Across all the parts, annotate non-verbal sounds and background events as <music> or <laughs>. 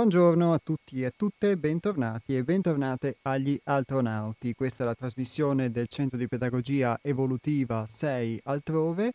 Buongiorno a tutti e a tutte, bentornati e bentornate agli Altronauti. Questa è la trasmissione del Centro di Pedagogia Evolutiva 6 Altrove.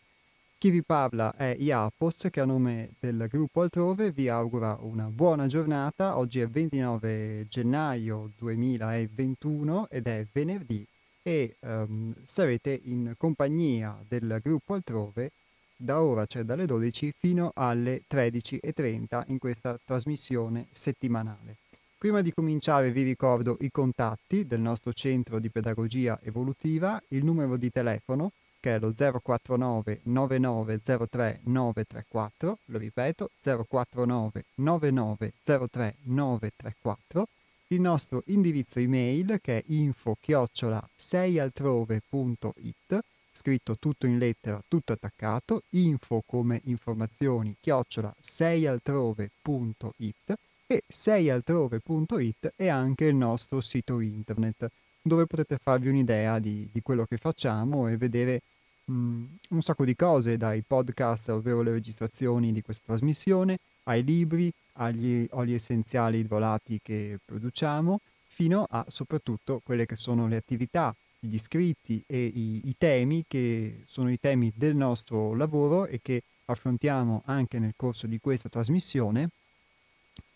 Chi vi parla è Iapos che a nome del gruppo Altrove vi augura una buona giornata. Oggi è 29 gennaio 2021 ed è venerdì e um, sarete in compagnia del gruppo Altrove da ora, cioè dalle 12 fino alle 13.30 in questa trasmissione settimanale. Prima di cominciare vi ricordo i contatti del nostro centro di pedagogia evolutiva, il numero di telefono che è lo 049 9903 934, lo ripeto 049 9903 934, il nostro indirizzo email che è info chiocciola 6altrove.it scritto tutto in lettera, tutto attaccato, info come informazioni, chiocciola 6altrove.it e 6altrove.it è anche il nostro sito internet dove potete farvi un'idea di, di quello che facciamo e vedere mh, un sacco di cose, dai podcast, ovvero le registrazioni di questa trasmissione, ai libri, agli oli essenziali idrolati che produciamo, fino a soprattutto quelle che sono le attività gli iscritti e i, i temi che sono i temi del nostro lavoro e che affrontiamo anche nel corso di questa trasmissione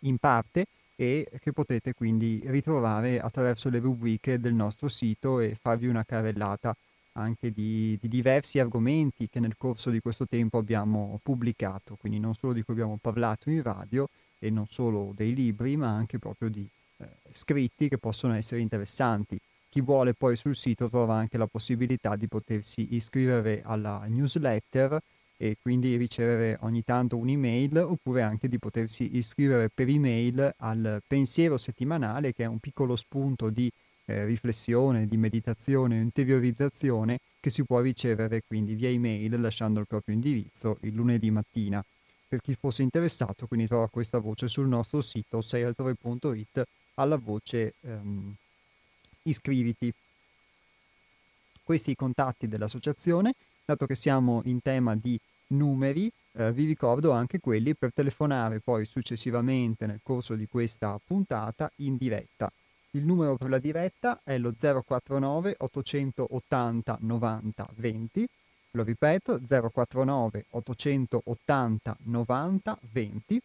in parte e che potete quindi ritrovare attraverso le rubriche del nostro sito e farvi una carrellata anche di, di, diversi argomenti che nel corso di questo tempo abbiamo pubblicato, quindi non solo di cui abbiamo parlato in radio e non solo dei libri, ma anche proprio di eh, scritti che possono essere interessanti. Chi vuole poi sul sito trova anche la possibilità di potersi iscrivere alla newsletter e quindi ricevere ogni tanto un'email oppure anche di potersi iscrivere per email al pensiero settimanale che è un piccolo spunto di eh, riflessione, di meditazione, interiorizzazione che si può ricevere quindi via email lasciando il proprio indirizzo il lunedì mattina. Per chi fosse interessato quindi trova questa voce sul nostro sito seialtrove.it alla voce ehm, iscriviti. Questi i contatti dell'associazione, dato che siamo in tema di numeri, eh, vi ricordo anche quelli per telefonare poi successivamente nel corso di questa puntata in diretta. Il numero per la diretta è lo 049 880 90 20, lo ripeto 049 880 90 20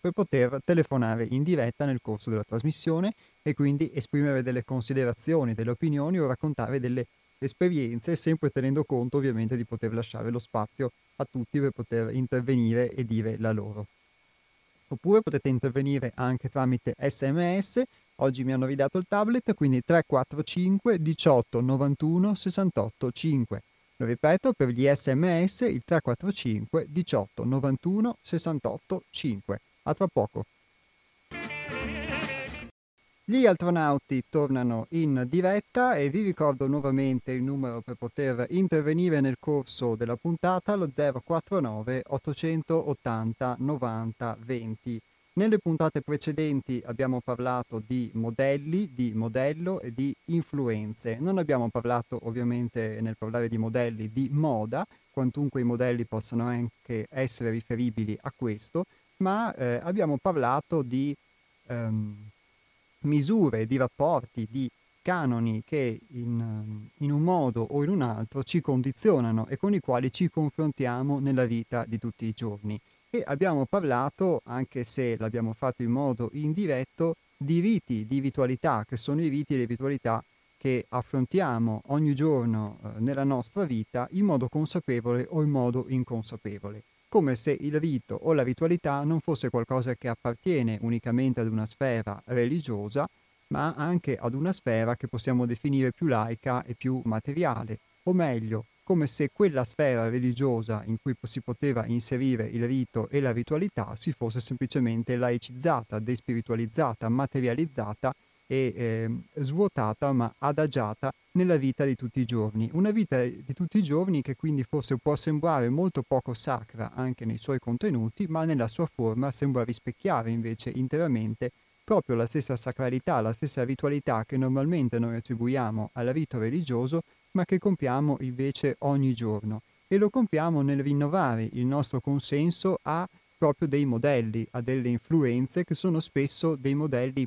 per poter telefonare in diretta nel corso della trasmissione e quindi esprimere delle considerazioni, delle opinioni o raccontare delle esperienze, sempre tenendo conto ovviamente di poter lasciare lo spazio a tutti per poter intervenire e dire la loro. Oppure potete intervenire anche tramite sms, oggi mi hanno ridato il tablet, quindi 345 18 91 68 5. Lo ripeto, per gli sms il 345 18 91 68 5. A tra poco. Gli astronauti tornano in diretta e vi ricordo nuovamente il numero per poter intervenire nel corso della puntata, lo 049 880 90 20. Nelle puntate precedenti abbiamo parlato di modelli, di modello e di influenze. Non abbiamo parlato ovviamente nel parlare di modelli di moda, quantunque i modelli possano anche essere riferibili a questo, ma eh, abbiamo parlato di... Um, misure, di rapporti, di canoni che in, in, un modo o in un altro ci condizionano e con i quali ci confrontiamo nella vita di tutti i giorni. E abbiamo parlato, anche se l'abbiamo fatto in modo indiretto, di riti, di ritualità, che sono i riti e le ritualità che affrontiamo ogni giorno eh, nella nostra vita in modo consapevole o in modo inconsapevole come se il rito o la ritualità non fosse qualcosa che appartiene unicamente ad una sfera religiosa, ma anche ad una sfera che possiamo definire più laica e più materiale, o meglio, come se quella sfera religiosa in cui si poteva inserire il rito e la ritualità si fosse semplicemente laicizzata, despiritualizzata, materializzata e eh, svuotata ma adagiata nella vita di tutti i giorni. Una vita di tutti i giorni che quindi forse può sembrare molto poco sacra anche nei suoi contenuti, ma nella sua forma sembra rispecchiare invece interamente proprio la stessa sacralità, la stessa ritualità che normalmente noi attribuiamo al rito religioso, ma che compiamo invece ogni giorno. E lo compiamo nel rinnovare il nostro consenso a proprio dei modelli, a delle influenze che sono spesso dei modelli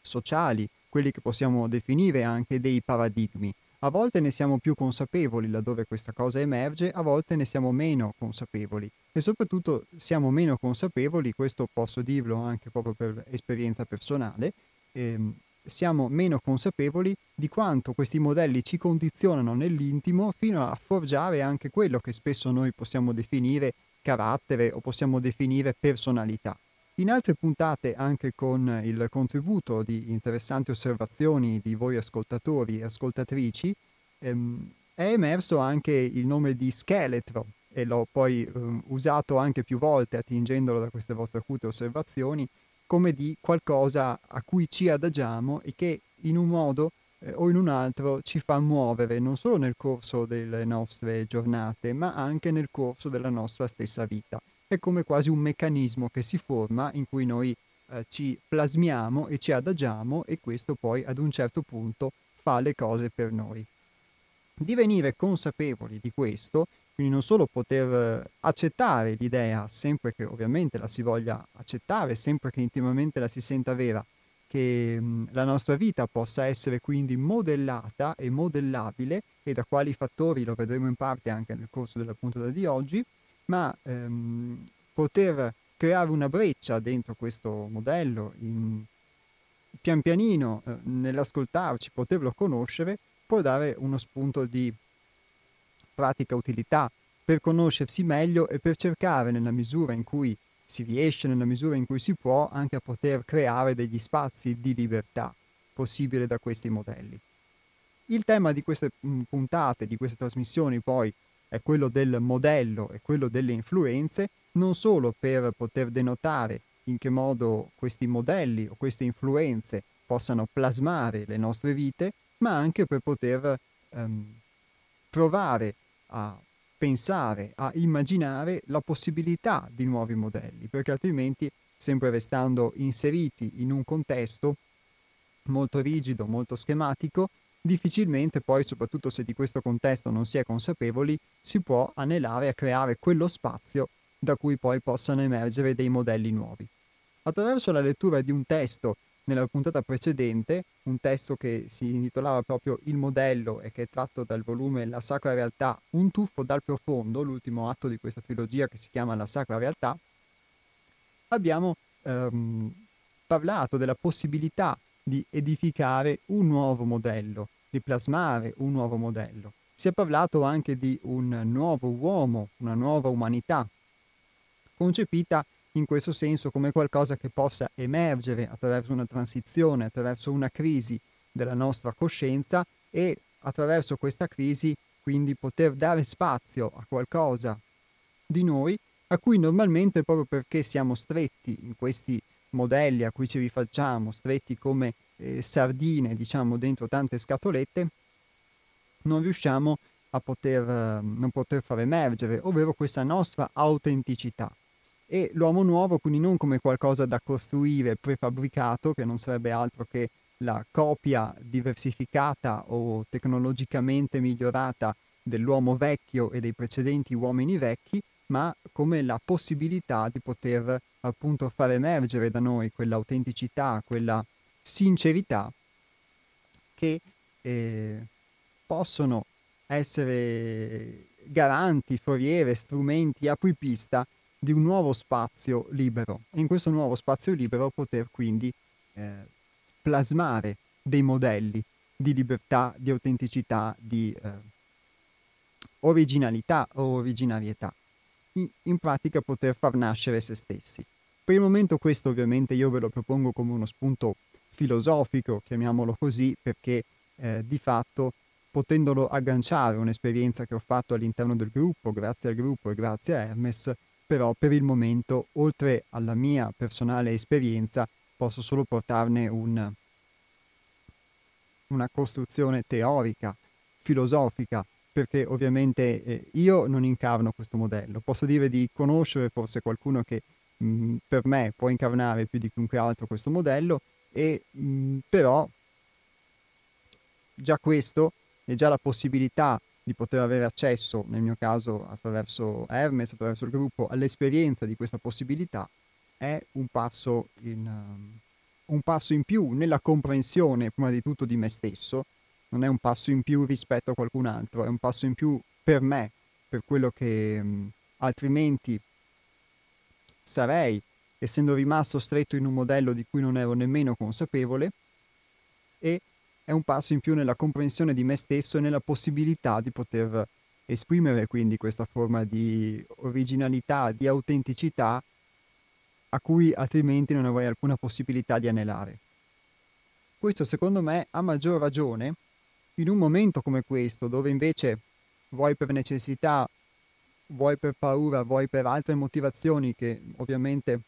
sociali, quelli che possiamo definire anche dei paradigmi. A volte ne siamo più consapevoli laddove questa cosa emerge, a volte ne siamo meno consapevoli e soprattutto siamo meno consapevoli, questo posso dirlo anche proprio per esperienza personale, ehm, siamo meno consapevoli di quanto questi modelli ci condizionano nell'intimo fino a forgiare anche quello che spesso noi possiamo definire carattere o possiamo definire personalità. In altre puntate, anche con il contributo di interessanti osservazioni di voi ascoltatori e ascoltatrici, ehm, è emerso anche il nome di scheletro e l'ho poi ehm, usato anche più volte attingendolo da queste vostre acute osservazioni come di qualcosa a cui ci adagiamo e che in un modo eh, o in un altro ci fa muovere non solo nel corso delle nostre giornate, ma anche nel corso della nostra stessa vita è come quasi un meccanismo che si forma in cui noi eh, ci plasmiamo e ci adagiamo e questo poi ad un certo punto fa le cose per noi. Divenire consapevoli di questo, quindi non solo poter eh, accettare l'idea, sempre che ovviamente la si voglia accettare, sempre che intimamente la si senta vera, che mm, la nostra vita possa essere quindi modellata e modellabile e da quali fattori lo vedremo in parte anche nel corso della puntata di oggi, ma ehm, poter creare una breccia dentro questo modello, in, pian pianino eh, nell'ascoltarci, poterlo conoscere, può dare uno spunto di pratica utilità per conoscersi meglio e per cercare nella misura in cui si riesce, nella misura in cui si può, anche a poter creare degli spazi di libertà possibile da questi modelli. Il tema di queste mm, puntate, di queste trasmissioni poi è quello del modello e quello delle influenze, non solo per poter denotare in che modo questi modelli o queste influenze possano plasmare le nostre vite, ma anche per poter ehm, provare a pensare, a immaginare la possibilità di nuovi modelli, perché altrimenti, sempre restando inseriti in un contesto molto rigido, molto schematico, difficilmente poi, soprattutto se di questo contesto non si è consapevoli, si può anelare a creare quello spazio da cui poi possano emergere dei modelli nuovi. Attraverso la lettura di un testo nella puntata precedente, un testo che si intitolava proprio Il modello e che è tratto dal volume La Sacra Realtà, un tuffo dal profondo, l'ultimo atto di questa trilogia che si chiama La Sacra Realtà, abbiamo ehm, parlato della possibilità di edificare un nuovo modello, di plasmare un nuovo modello. Si è parlato anche di un nuovo uomo, una nuova umanità, concepita in questo senso come qualcosa che possa emergere attraverso una transizione, attraverso una crisi della nostra coscienza e attraverso questa crisi quindi poter dare spazio a qualcosa di noi a cui normalmente proprio perché siamo stretti in questi modelli a cui ci rifacciamo, stretti come eh, sardine, diciamo, dentro tante scatolette, non riusciamo a poter, eh, non poter far emergere, ovvero questa nostra autenticità. E l'uomo nuovo quindi non come qualcosa da costruire prefabbricato, che non sarebbe altro che la copia diversificata o tecnologicamente migliorata dell'uomo vecchio e dei precedenti uomini vecchi, ma come la possibilità di poter appunto far emergere da noi quell'autenticità, quella sincerità che eh, possono essere garanti, foriere, strumenti, apripista di un nuovo spazio libero. E in questo nuovo spazio libero poter quindi eh, plasmare dei modelli di libertà, di autenticità, di eh, originalità o originarietà in, pratica poter far nascere se stessi. Per il momento questo ovviamente io ve lo propongo come uno spunto filosofico, chiamiamolo così, perché eh, di fatto potendolo agganciare un'esperienza che ho fatto all'interno del gruppo, grazie al gruppo e grazie a Hermes, però per il momento, oltre alla mia personale esperienza, posso solo portarne un, una costruzione teorica, filosofica, perché ovviamente eh, io non incarno questo modello. Posso dire di conoscere forse qualcuno che mh, mm, per me può incarnare più di chiunque altro questo modello, e mh, mm, però già questo e già la possibilità di poter avere accesso, nel mio caso attraverso Hermes, attraverso il gruppo, all'esperienza di questa possibilità, è un passo in, um, un passo in più nella comprensione, prima di tutto, di me stesso, non è un passo in più rispetto a qualcun altro, è un passo in più per me, per quello che um, altrimenti sarei, essendo rimasto stretto in un modello di cui non ero nemmeno consapevole, e è un passo in più nella comprensione di me stesso e nella possibilità di poter esprimere quindi questa forma di originalità, di autenticità a cui altrimenti non avrei alcuna possibilità di anelare. Questo secondo me a maggior ragione in un momento come questo, dove invece vuoi per necessità, vuoi per paura, vuoi per altre motivazioni che ovviamente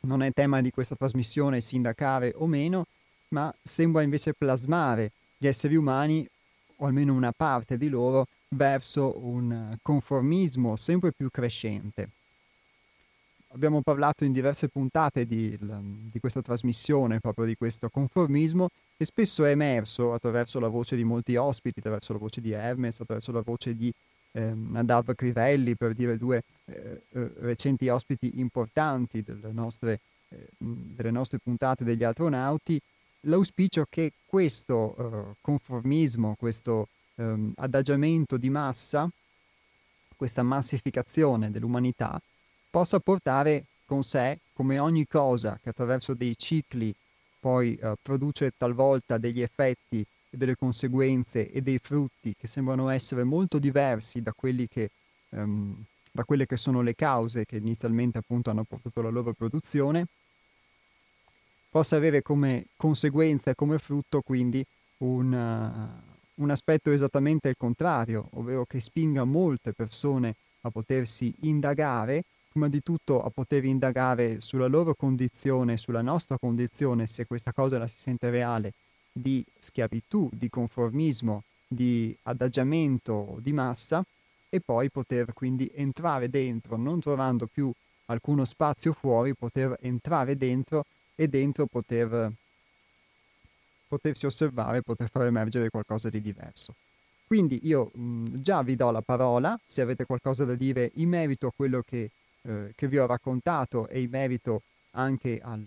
non è tema di questa trasmissione sindacare o meno, ma sembra invece plasmare gli esseri umani, o almeno una parte di loro, verso un conformismo sempre più crescente abbiamo parlato in diverse puntate di, di, questa trasmissione, proprio di questo conformismo, e spesso è emerso attraverso la voce di molti ospiti, attraverso la voce di Hermes, attraverso la voce di eh, Nadav Crivelli, per dire due eh, eh, recenti ospiti importanti delle nostre, eh, delle nostre, puntate degli astronauti, l'auspicio che questo eh, conformismo, questo ehm, adagiamento di massa, questa massificazione dell'umanità, possa portare con sé, come ogni cosa che attraverso dei cicli poi eh, produce talvolta degli effetti e delle conseguenze e dei frutti che sembrano essere molto diversi da, che, um, da quelle che sono le cause che inizialmente appunto hanno portato alla loro produzione, possa avere come conseguenza e come frutto quindi un, uh, un aspetto esattamente il contrario, ovvero che spinga molte persone a potersi indagare prima di tutto a poter indagare sulla loro condizione, sulla nostra condizione, se questa cosa la si sente reale, di schiavitù, di conformismo, di adagiamento di massa e poi poter quindi entrare dentro, non trovando più alcuno spazio fuori, poter entrare dentro e dentro poter, potersi osservare, poter far emergere qualcosa di diverso. Quindi io mh, già vi do la parola, se avete qualcosa da dire in merito a quello che eh, che vi ho raccontato e in merito anche al,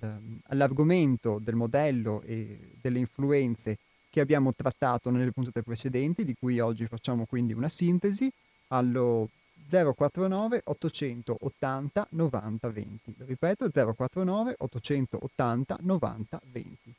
all'argomento del modello e delle influenze che abbiamo trattato nelle puntate precedenti, di cui oggi facciamo quindi una sintesi, allo 049 880 90 20. Lo ripeto, 049 880 90 20.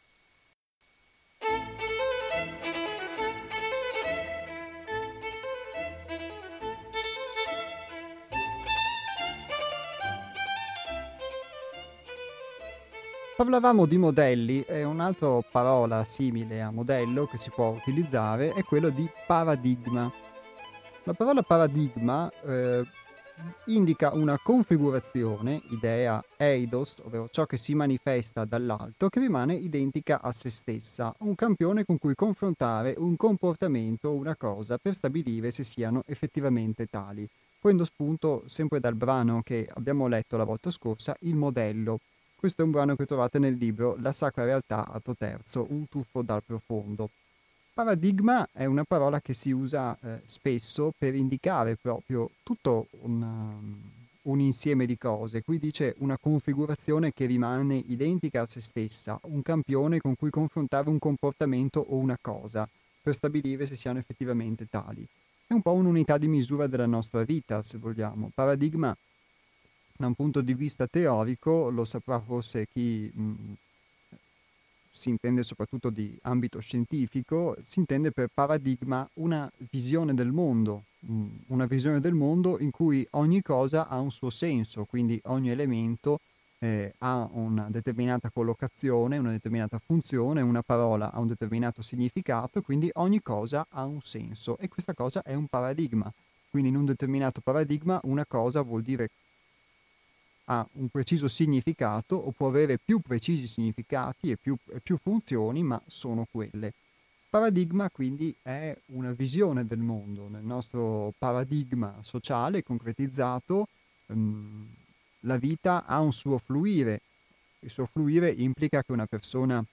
Parlavamo di modelli e un'altra parola simile a modello che si può utilizzare è quello di paradigma. La parola paradigma eh, indica una configurazione, idea, eidos, ovvero ciò che si manifesta dall'alto, che rimane identica a se stessa, un campione con cui confrontare un comportamento o una cosa per stabilire se siano effettivamente tali. Prendo spunto sempre dal brano che abbiamo letto la volta scorsa, il modello questo è un brano che trovate nel libro La Sacra Realtà, atto terzo, un tuffo dal profondo. Paradigma è una parola che si usa eh, spesso per indicare proprio tutto una, um, un insieme di cose. Qui dice una configurazione che rimane identica a se stessa, un campione con cui confrontare un comportamento o una cosa, per stabilire se siano effettivamente tali. È un po' un'unità di misura della nostra vita, se vogliamo. Paradigma da un punto di vista teorico, lo saprà forse chi mh, mm, si intende soprattutto di ambito scientifico, si intende per paradigma una visione del mondo, mh, mm, una visione del mondo in cui ogni cosa ha un suo senso, quindi ogni elemento eh, ha una determinata collocazione, una determinata funzione, una parola ha un determinato significato, quindi ogni cosa ha un senso e questa cosa è un paradigma. Quindi in un determinato paradigma una cosa vuol dire ha un preciso significato o può avere più precisi significati e più, e più funzioni, ma sono quelle. Paradigma quindi è una visione del mondo. Nel nostro paradigma sociale concretizzato ehm, la vita ha un suo fluire. Il suo fluire implica che una persona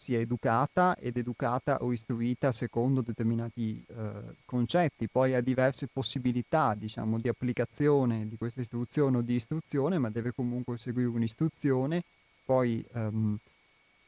sia educata ed educata o istruita secondo determinati eh, concetti, poi ha diverse possibilità diciamo, di applicazione di questa istruzione o di istruzione, ma deve comunque seguire un'istruzione, poi ehm,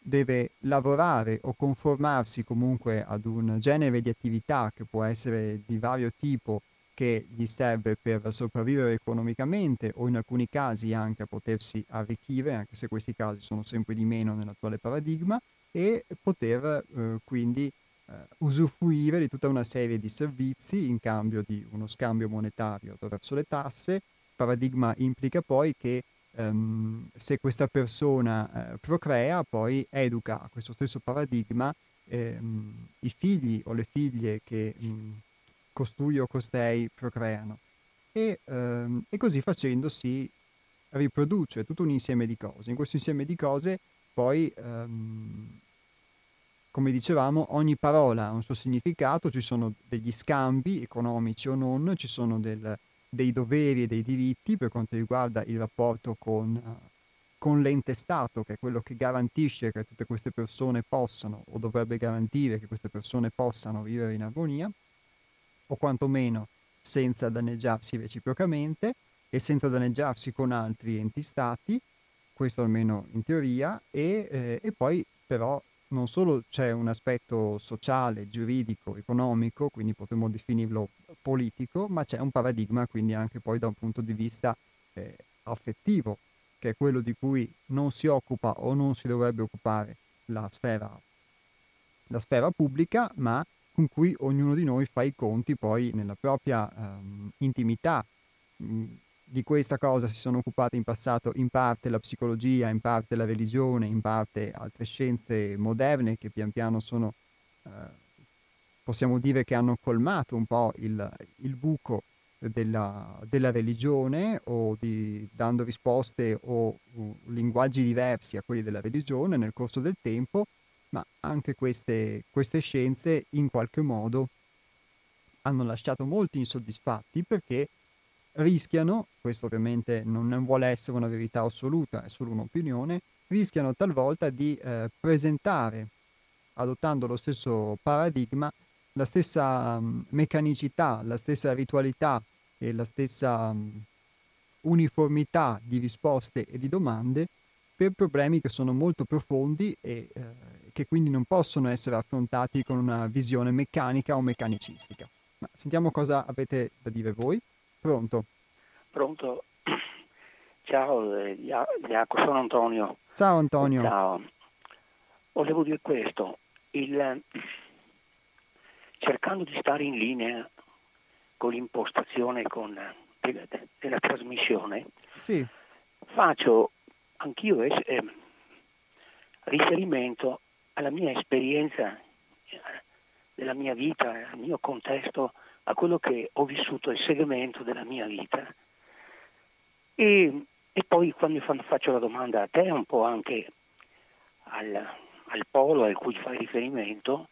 deve lavorare o conformarsi comunque ad un genere di attività che può essere di vario tipo che gli serve per sopravvivere economicamente o in alcuni casi anche a potersi arricchire, anche se questi casi sono sempre di meno nell'attuale paradigma, e poter eh, quindi eh, usufruire di tutta una serie di servizi in cambio di uno scambio monetario attraverso le tasse. Il paradigma implica poi che ehm, se questa persona eh, procrea, poi educa a questo stesso paradigma ehm, i figli o le figlie che mh, costui o costei procreano. E, ehm, e così facendo si riproduce tutto un insieme di cose. In questo insieme di cose poi ehm, come dicevamo, ogni parola ha un suo significato, ci sono degli scambi economici o non, ci sono del, dei doveri e dei diritti per quanto riguarda il rapporto con, con l'ente Stato, che è quello che garantisce che tutte queste persone possano o dovrebbe garantire che queste persone possano vivere in armonia, o quantomeno senza danneggiarsi reciprocamente e senza danneggiarsi con altri enti stati, questo almeno in teoria, e, eh, e poi però non solo c'è un aspetto sociale, giuridico, economico, quindi potremmo definirlo politico, ma c'è un paradigma quindi anche poi da un punto di vista eh, affettivo, che è quello di cui non si occupa o non si dovrebbe occupare la sfera, la sfera pubblica, ma con cui ognuno di noi fa i conti poi nella propria um, intimità. Mm, di questa cosa si sono occupate in passato in parte la psicologia, in parte la religione, in parte altre scienze moderne che pian piano sono, eh, possiamo dire che hanno colmato un po' il, il buco della, della, religione o di, dando risposte o uh, linguaggi diversi a quelli della religione nel corso del tempo, ma anche queste, queste scienze in qualche modo hanno lasciato molti insoddisfatti perché rischiano, questo ovviamente non vuole essere una verità assoluta, è solo un'opinione, rischiano talvolta di eh, presentare, adottando lo stesso paradigma, la stessa um, meccanicità, la stessa ritualità e la stessa um, uniformità di risposte e di domande per problemi che sono molto profondi e eh, che quindi non possono essere affrontati con una visione meccanica o meccanicistica. Ma sentiamo cosa avete da dire voi. Pronto? Pronto? <clears throat> Ciao eh, Jacopo, sono Antonio. Ciao Antonio. Ciao. Volevo dire questo, il, cercando di stare in linea con l'impostazione con, della, della trasmissione, sì. faccio anch'io eh, riferimento alla mia esperienza eh, della mia vita, al mio contesto a quello che ho vissuto, il segmento della mia vita. E, e poi quando faccio la domanda a te, un po' anche al, al polo al cui fai riferimento,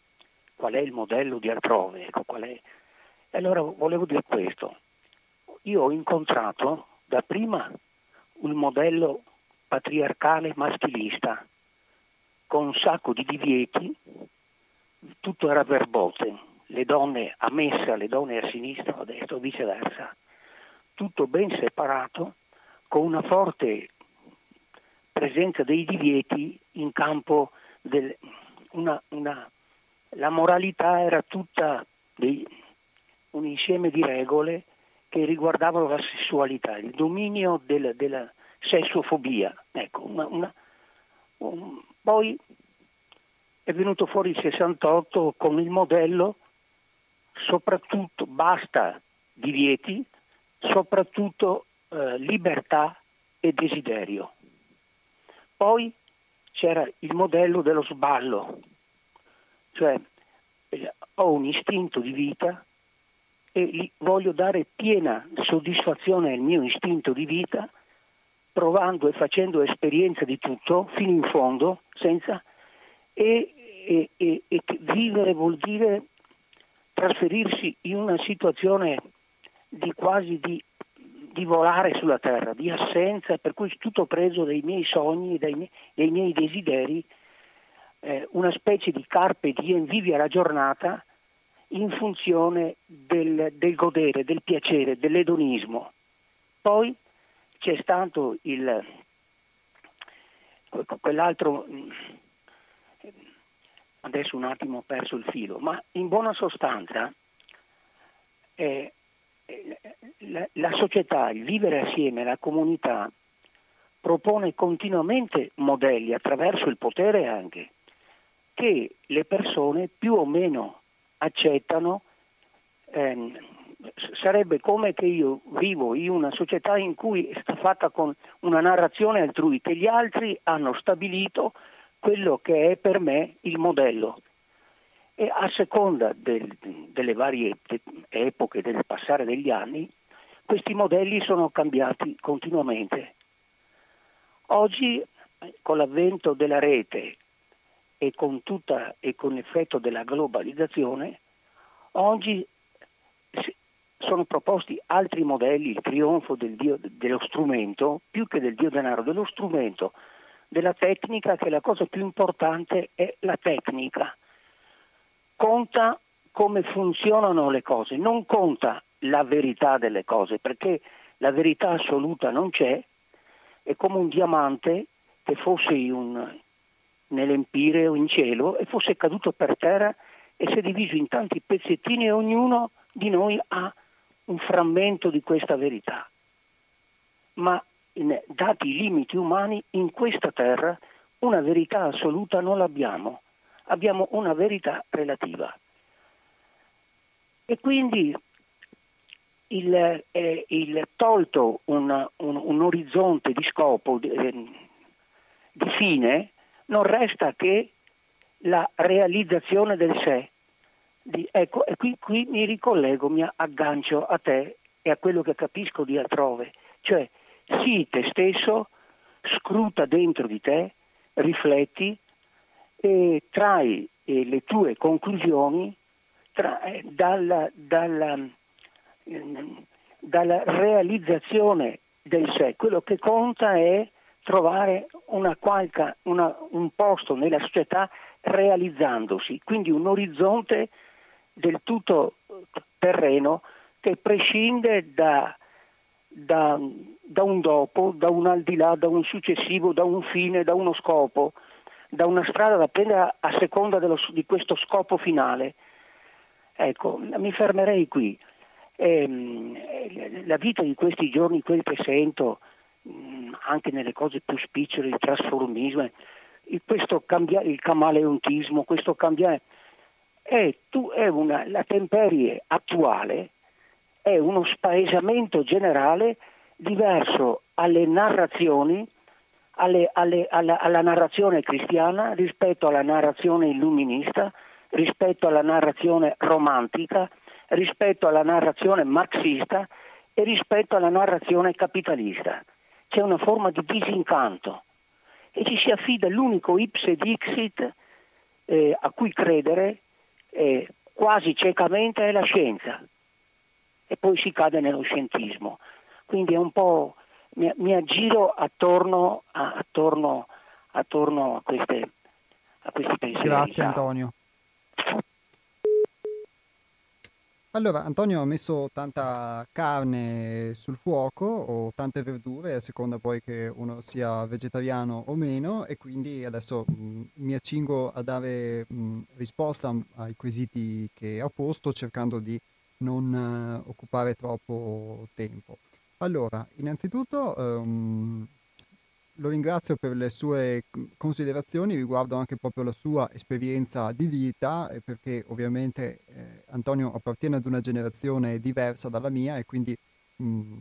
qual è il modello di altrove, ecco, allora volevo dire questo, io ho incontrato dapprima un modello patriarcale maschilista, con un sacco di divieti, tutto era verbote, le donne a messa, le donne a sinistra, a destra o viceversa, tutto ben separato, con una forte presenza dei divieti in campo del, una, una, la moralità era tutta dei, un insieme di regole che riguardavano la sessualità, il dominio del, della sessofobia. Ecco, una, una, un, poi è venuto fuori il 68 con il modello soprattutto basta divieti, soprattutto eh, libertà e desiderio. Poi c'era il modello dello sballo, cioè eh, ho un istinto di vita e voglio dare piena soddisfazione al mio istinto di vita provando e facendo esperienza di tutto fino in fondo senza e, e, e, e vivere vuol dire trasferirsi in una situazione di quasi di, di, volare sulla terra, di assenza, per cui tutto preso dai miei sogni, dai miei, dai miei desideri, eh, una specie di carpe diem, vivi la giornata in funzione del, del godere, del piacere, dell'edonismo. Poi c'è stato il, quell'altro, adesso un attimo ho perso il filo, ma in buona sostanza eh, la, la società, il vivere assieme, la comunità propone continuamente modelli attraverso il potere anche che le persone più o meno accettano. Ehm, sarebbe come che io vivo in una società in cui è fatta con una narrazione altrui, che gli altri hanno stabilito quello che è per me il modello. E a seconda del, delle varie epoche, del passare degli anni, questi modelli sono cambiati continuamente. Oggi, con l'avvento della rete e con, tutta, e con l'effetto della globalizzazione, oggi sono proposti altri modelli, il trionfo del dio, dello strumento, più che del dio denaro, dello strumento, della tecnica, che la cosa più importante è la tecnica. Conta come funzionano le cose, non conta la verità delle cose, perché la verità assoluta non c'è, è come un diamante che fosse un, nell'empire o in cielo e fosse caduto per terra e si è diviso in tanti pezzettini e ognuno di noi ha un frammento di questa verità. Ma dati i limiti umani, in questa terra una verità assoluta non l'abbiamo, abbiamo una verità relativa. E quindi il, eh, il tolto un, un, un, orizzonte di scopo, di, eh, di fine, non resta che la realizzazione del sé. Di, ecco, e qui, qui, mi ricollego, mi aggancio a te e a quello che capisco di altrove, cioè sii te stesso, scruta dentro di te, rifletti e trai eh, le tue conclusioni tra, eh, dalla, dalla, eh, dalla realizzazione del sé. Quello che conta è trovare una qualca, una, un posto nella società realizzandosi, quindi un orizzonte del tutto terreno che prescinde da, da, da un dopo, da un al di là, da un successivo, da un fine, da uno scopo, da una strada da prendere a seconda dello, di questo scopo finale. Ecco, mi fermerei qui. Eh, la vita di questi giorni, quel che sento, Mm, anche nelle cose più spicciole, il trasformismo, questo cambia, il camaleontismo, questo cambiare, è, tu, è una, la temperie attuale è uno spaesamento generale diverso alle narrazioni, alle, alle, alla, alla narrazione cristiana rispetto alla narrazione illuminista, rispetto alla narrazione romantica, rispetto alla narrazione marxista e rispetto alla narrazione capitalista c'è una forma di disincanto e ci si affida l'unico ipse dixit eh, a cui credere eh, quasi ciecamente è la scienza e poi si cade nello scientismo. Quindi è un po' mi, mi aggiro attorno a, attorno, attorno a, queste, a questi pensieri. Grazie Antonio. Allora, Antonio ha messo tanta carne sul fuoco o tante verdure, a seconda poi che uno sia vegetariano o meno, e quindi adesso mh, mi accingo a dare mh, risposta ai quesiti che ha posto, cercando di non uh, occupare troppo tempo. Allora, innanzitutto um, lo ringrazio per le sue considerazioni riguardo anche proprio la sua esperienza di vita, perché ovviamente eh, Antonio appartiene ad una generazione diversa dalla mia e quindi mh,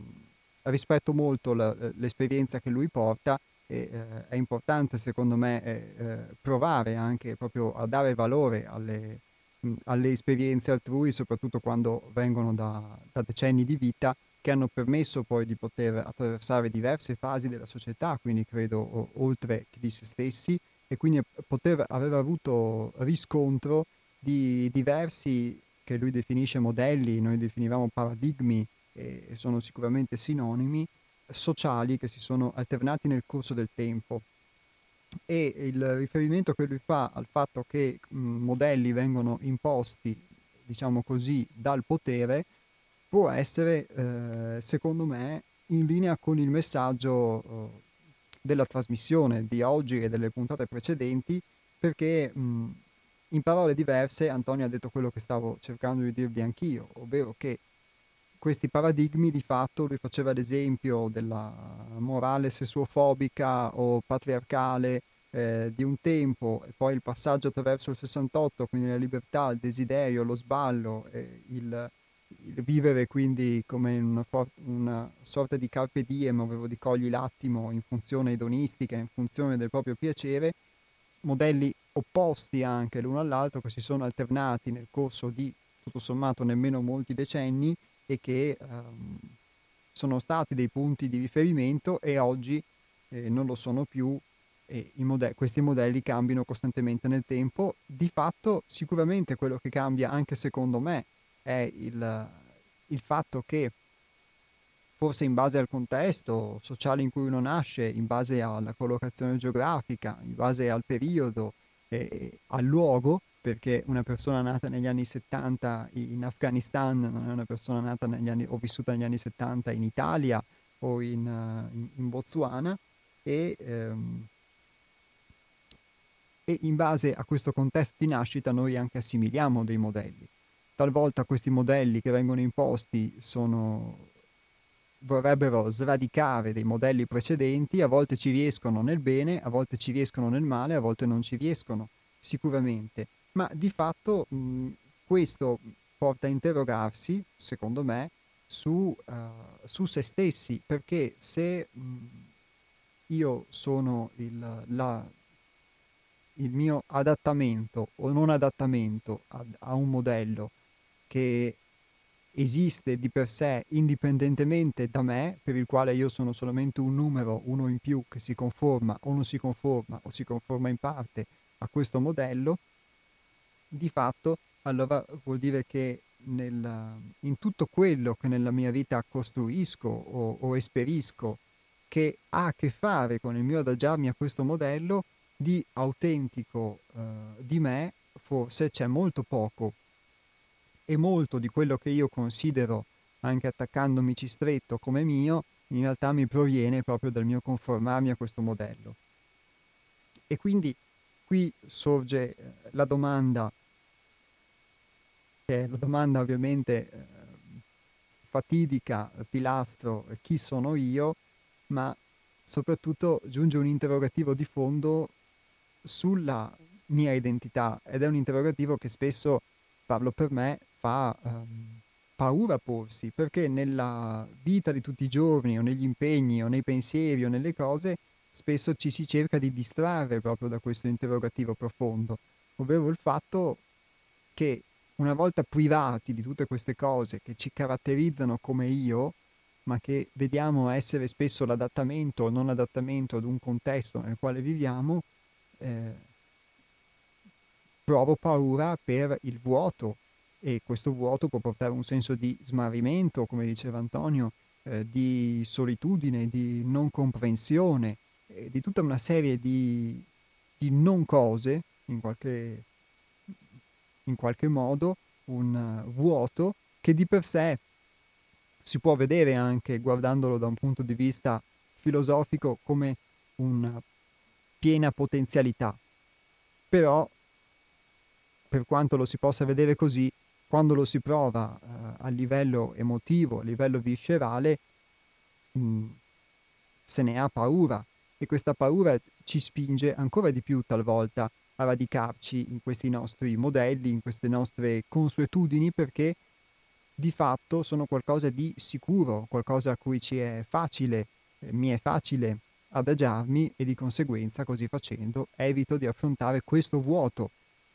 rispetto molto la, l'esperienza che lui porta e eh, è importante secondo me eh, eh provare anche proprio a dare valore alle, mh, alle esperienze altrui, soprattutto quando vengono da, da decenni di vita che hanno permesso poi di poter attraversare diverse fasi della società, quindi credo oltre che di se stessi, e quindi poter aver avuto riscontro di diversi, che lui definisce modelli, noi definivamo paradigmi, e sono sicuramente sinonimi, sociali che si sono alternati nel corso del tempo. e il riferimento che lui fa al fatto che mh, modelli vengono imposti, diciamo così, dal potere, può essere, eh, secondo me, in linea con il messaggio eh, della trasmissione di oggi e delle puntate precedenti, perché mh, in parole diverse Antonio ha detto quello che stavo cercando di dirvi anch'io, ovvero che questi paradigmi di fatto lui faceva l'esempio della morale sessuofobica o patriarcale eh, di un tempo e poi il passaggio attraverso il 68, quindi la libertà, il desiderio, lo sballo, eh, il, il, vivere quindi come una, for- una, sorta di carpe diem, ovvero di cogli l'attimo in funzione edonistica, in funzione del proprio piacere, modelli opposti anche l'uno all'altro che si sono alternati nel corso di tutto sommato nemmeno molti decenni e che ehm, sono stati dei punti di riferimento e oggi eh, non lo sono più e mode- questi modelli cambiano costantemente nel tempo. Di fatto sicuramente quello che cambia anche secondo me è il, il fatto che forse in base al contesto sociale in cui uno nasce, in base alla collocazione geografica, in base al periodo, e al luogo, perché una persona nata negli anni 70 in Afghanistan non è una persona nata negli anni, o vissuta negli anni 70 in Italia o in, in, in Botswana e, um, e in base a questo contesto di nascita noi anche assimiliamo dei modelli. Talvolta questi modelli che vengono imposti sono, vorrebbero sradicare dei modelli precedenti, a volte ci riescono nel bene, a volte ci riescono nel male, a volte non ci riescono sicuramente. Ma di fatto mh, questo porta a interrogarsi, secondo me, su, uh, su se stessi, perché se mh, io sono il, la, il, mio adattamento o non adattamento a, a un modello che esiste di per sé indipendentemente da me, per il quale io sono solamente un numero, uno in più che si conforma o non si conforma o si conforma in parte a questo modello, di fatto allora vuol dire che nel, in tutto quello che nella mia vita costruisco o, o esperisco che ha a che fare con il mio adagiarmi a questo modello, di autentico eh, di me forse c'è molto poco e molto di quello che io considero, anche attaccandomici stretto come mio, in realtà mi proviene proprio dal mio conformarmi a questo modello. E quindi qui sorge eh, la domanda che la domanda ovviamente eh, fatidica, pilastro, chi sono io, ma soprattutto giunge un interrogativo di fondo sulla mia identità ed è un interrogativo che spesso, parlo per me, fa um, paura porsi, perché nella vita di tutti i giorni o negli impegni o nei pensieri o nelle cose spesso ci si cerca di distrarre proprio da questo interrogativo profondo, ovvero il fatto che una volta privati di tutte queste cose che ci caratterizzano come io, ma che vediamo essere spesso l'adattamento o non adattamento ad un contesto nel quale viviamo, eh, provo paura per il vuoto e questo vuoto può portare un senso di smarrimento, come diceva Antonio, eh, di solitudine, di non comprensione, eh, di tutta una serie di, di non cose in qualche in qualche modo un uh, vuoto che di per sé si può vedere anche guardandolo da un punto di vista filosofico come una piena potenzialità. Però, per quanto lo si possa vedere così, quando lo si prova uh, a livello emotivo, a livello viscerale, mh, mm, se ne ha paura. E questa paura ci spinge ancora di più talvolta a radicarci in questi nostri modelli, in queste nostre consuetudini, perché di fatto sono qualcosa di sicuro, qualcosa a cui ci è facile, eh, mi è facile adagiarmi e di conseguenza così facendo evito di affrontare questo vuoto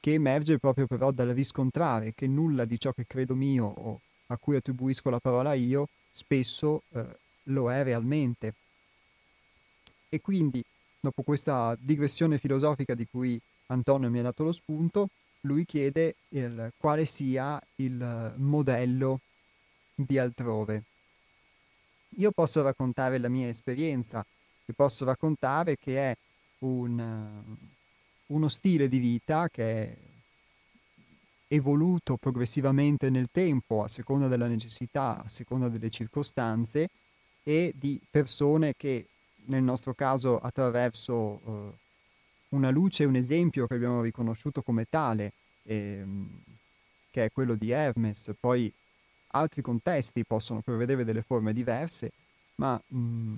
che emerge proprio però dal riscontrare che nulla di ciò che credo mio o a cui attribuisco la parola io spesso eh, lo è realmente. E quindi, dopo questa digressione filosofica di cui Antonio mi ha dato lo spunto, lui chiede il, quale sia il modello di altrove. Io posso raccontare la mia esperienza, vi posso raccontare che è un, uno stile di vita che è evoluto progressivamente nel tempo a seconda della necessità, a seconda delle circostanze e di persone che nel nostro caso attraverso eh, una luce un esempio che abbiamo riconosciuto come tale, ehm, che è quello di Hermes, poi altri contesti possono prevedere delle forme diverse, ma mh,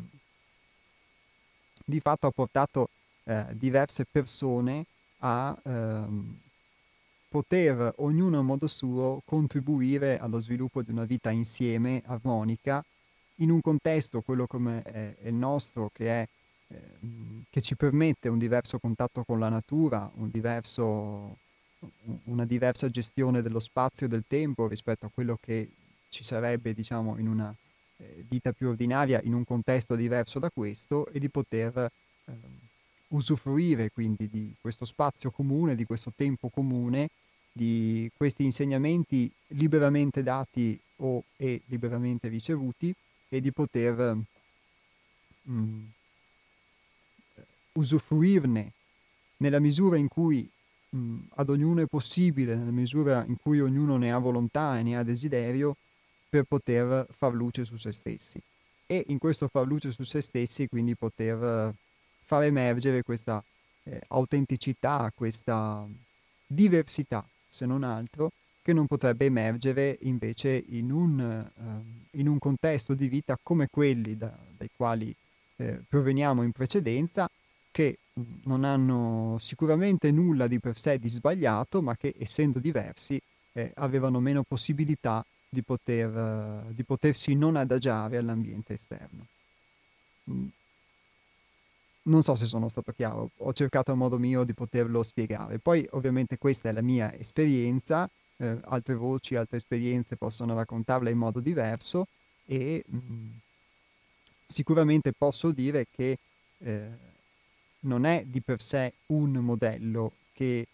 di fatto ha portato eh, diverse persone a ehm, poter, ognuno a modo suo, contribuire allo sviluppo di una vita insieme, armonica, in un contesto, quello come è, è il nostro, che, è, eh, che ci permette un diverso contatto con la natura, un diverso, una diversa gestione dello spazio e del tempo rispetto a quello che ci sarebbe, diciamo, in una eh, vita più ordinaria, in un contesto diverso da questo, e di poter eh, usufruire quindi di questo spazio comune, di questo tempo comune, di questi insegnamenti liberamente dati o e liberamente ricevuti e di poter mh, mm, usufruirne nella misura in cui mh, mm, ad ognuno è possibile, nella misura in cui ognuno ne ha volontà e ne ha desiderio, per poter far luce su se stessi. E in questo far luce su se stessi, quindi poter far emergere questa eh, autenticità, questa diversità, se non altro, che non potrebbe emergere invece in un, eh, in un contesto di vita come quelli da, dai quali eh, proveniamo in precedenza, che non hanno sicuramente nulla di per sé di sbagliato, ma che essendo diversi eh, avevano meno possibilità di, poter, di potersi non adagiare all'ambiente esterno. Non so se sono stato chiaro, ho cercato a modo mio di poterlo spiegare. Poi ovviamente questa è la mia esperienza, eh, altre voci, altre esperienze possono raccontarla in modo diverso e mh, mm, sicuramente posso dire che eh, non è di per sé un modello che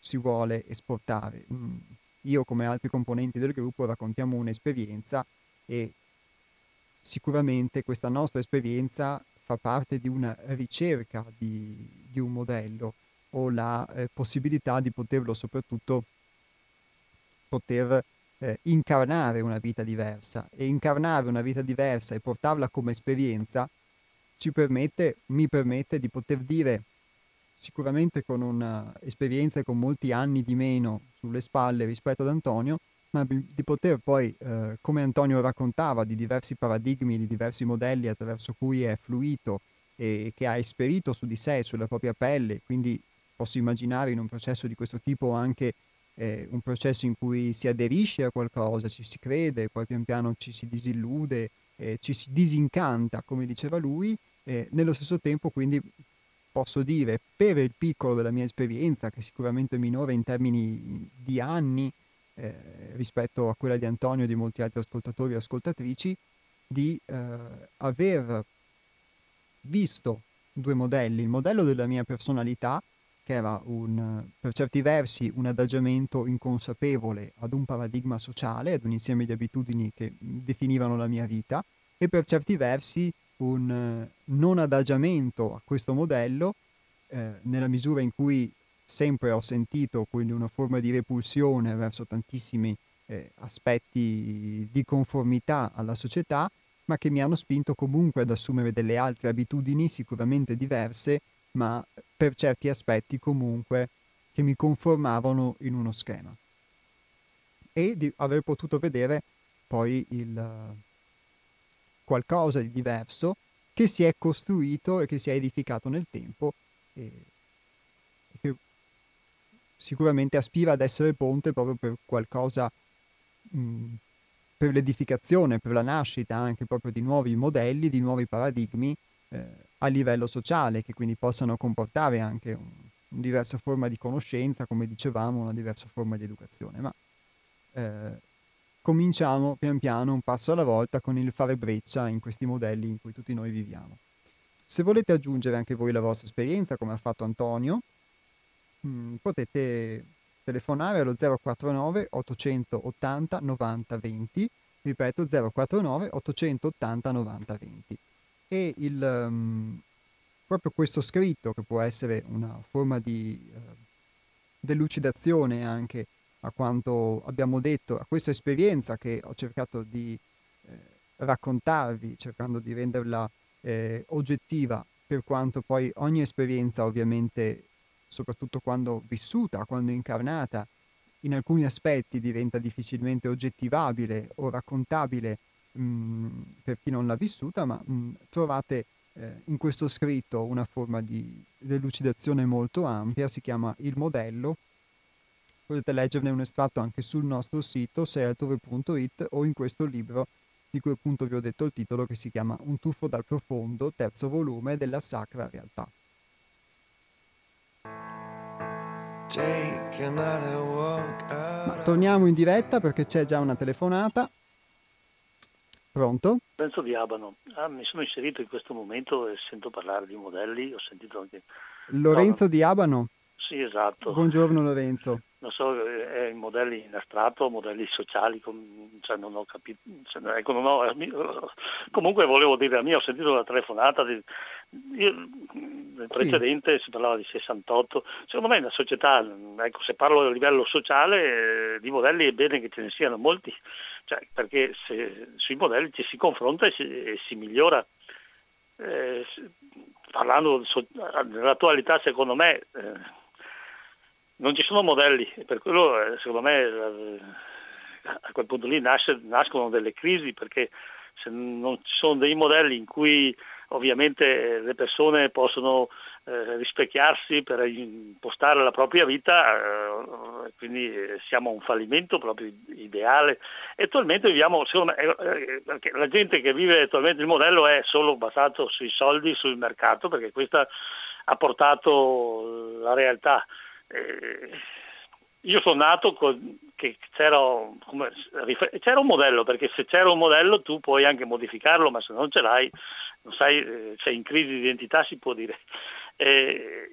si vuole esportare. Mm, io come altri componenti del gruppo raccontiamo un'esperienza e sicuramente questa nostra esperienza fa parte di una ricerca di, di un modello o la eh, possibilità di poterlo soprattutto poter eh, incarnare una vita diversa. E incarnare una vita diversa e portarla come esperienza ci permette, mi permette di poter dire sicuramente con un'esperienza e con molti anni di meno sulle spalle rispetto ad Antonio, ma di poter poi, eh, come Antonio raccontava, di diversi paradigmi, di diversi modelli attraverso cui è fluito e che ha esperito su di sé, sulla propria pelle, quindi posso immaginare in un processo di questo tipo anche eh, un processo in cui si aderisce a qualcosa, ci si crede, poi pian piano ci si disillude, eh, ci si disincanta, come diceva lui, nello stesso tempo quindi posso dire per il piccolo della mia esperienza, che è sicuramente minore in termini di anni, eh, rispetto a quella di Antonio e di molti altri ascoltatori e ascoltatrici, di eh, aver visto due modelli, il modello della mia personalità, che era un, per certi versi un adagiamento inconsapevole ad un paradigma sociale, ad un insieme di abitudini che definivano la mia vita, e per certi versi un non adagiamento a questo modello, eh, nella misura in cui sempre ho sentito quindi una forma di repulsione verso tantissimi eh, aspetti di conformità alla società, ma che mi hanno spinto comunque ad assumere delle altre abitudini sicuramente diverse, ma per certi aspetti comunque che mi conformavano in uno schema. E di aver potuto vedere poi il qualcosa di diverso che si è costruito e che si è edificato nel tempo e che sicuramente aspira ad essere ponte proprio per qualcosa, mh, per l'edificazione, per la nascita anche proprio di nuovi modelli, di nuovi paradigmi eh, a livello sociale, che quindi possano comportare anche un, una diversa forma di conoscenza, come dicevamo, una diversa forma di educazione. Ma eh, cominciamo pian piano, un passo alla volta, con il fare breccia in questi modelli in cui tutti noi viviamo. Se volete aggiungere anche voi la vostra esperienza, come ha fatto Antonio, mh, potete telefonare allo 049 880 90 20, ripeto 049 880 90 20. E il, um, proprio questo scritto, che può essere una forma di eh, delucidazione anche a quanto abbiamo detto, a questa esperienza che ho cercato di eh, raccontarvi, cercando di renderla eh, oggettiva, per quanto poi ogni esperienza ovviamente, soprattutto quando vissuta, quando incarnata, in alcuni aspetti diventa difficilmente oggettivabile o raccontabile mh, mm, per chi non l'ha vissuta, ma mh, mm, trovate eh, in questo scritto una forma di delucidazione molto ampia, si chiama Il modello. Potete leggerne un estratto anche sul nostro sito sealtove.it o in questo libro di cui appunto vi ho detto il titolo che si chiama Un tuffo dal profondo, terzo volume della Sacra Realtà. Ma torniamo in diretta perché c'è già una telefonata. Pronto? Lorenzo di Abano. Ah, mi sono inserito in questo momento e sento parlare di modelli, ho sentito anche... Lorenzo no, di Abano? Sì, esatto. Buongiorno Lorenzo. Non so, è in modelli in astratto, modelli sociali, cioè non ho capito, cioè, ecco, non ho, <laughs> comunque volevo dire la mia, ho sentito la telefonata, di, io, nel precedente sì. si parlava di 68, secondo me nella società, ecco, se parlo a livello sociale, di modelli è bene che ce ne siano molti, cioè, perché se, sui modelli ci si confronta e si, e si migliora. Eh, parlando so, nell'attualità, secondo me, eh, non ci sono modelli, per quello eh, secondo me eh, a quel punto lì nasce, nascono delle crisi perché se non ci sono dei modelli in cui ovviamente le persone possono eh, rispecchiarsi per impostare la propria vita, eh, quindi siamo a un fallimento proprio ideale. E attualmente viviamo, secondo me, eh, eh la gente che vive attualmente il modello è solo basato sui soldi, sul mercato, perché questa ha portato la realtà. Eh, io sono nato con, che c'era, come, c'era, un modello, perché se c'era un modello tu puoi anche modificarlo, ma se non ce l'hai, non sai, eh, sei in crisi di identità si può dire. Eh,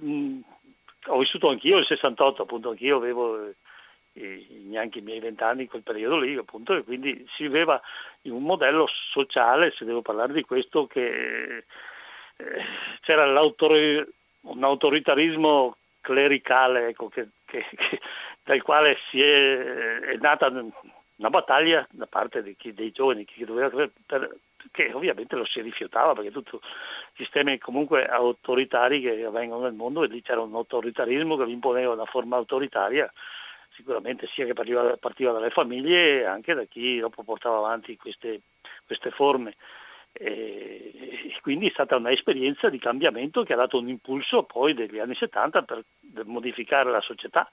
mh, ho vissuto anch'io il 68, appunto anch'io avevo eh, neanche i miei vent'anni in quel periodo lì, appunto, e quindi si viveva in un modello sociale, se devo parlare di questo, che c'era un autoritarismo clericale ecco, che, che, che, dal quale si è, è, nata una battaglia da parte chi, dei giovani chi doveva, per, che ovviamente lo si rifiutava perché tutti sistemi comunque autoritari che avvengono nel mondo e lì c'era un autoritarismo che vi imponeva una forma autoritaria sicuramente sia che partiva, partiva dalle famiglie e anche da chi dopo portava avanti queste, queste forme. E quindi è stata un'esperienza di cambiamento che ha dato un impulso poi degli anni 70 per modificare la società.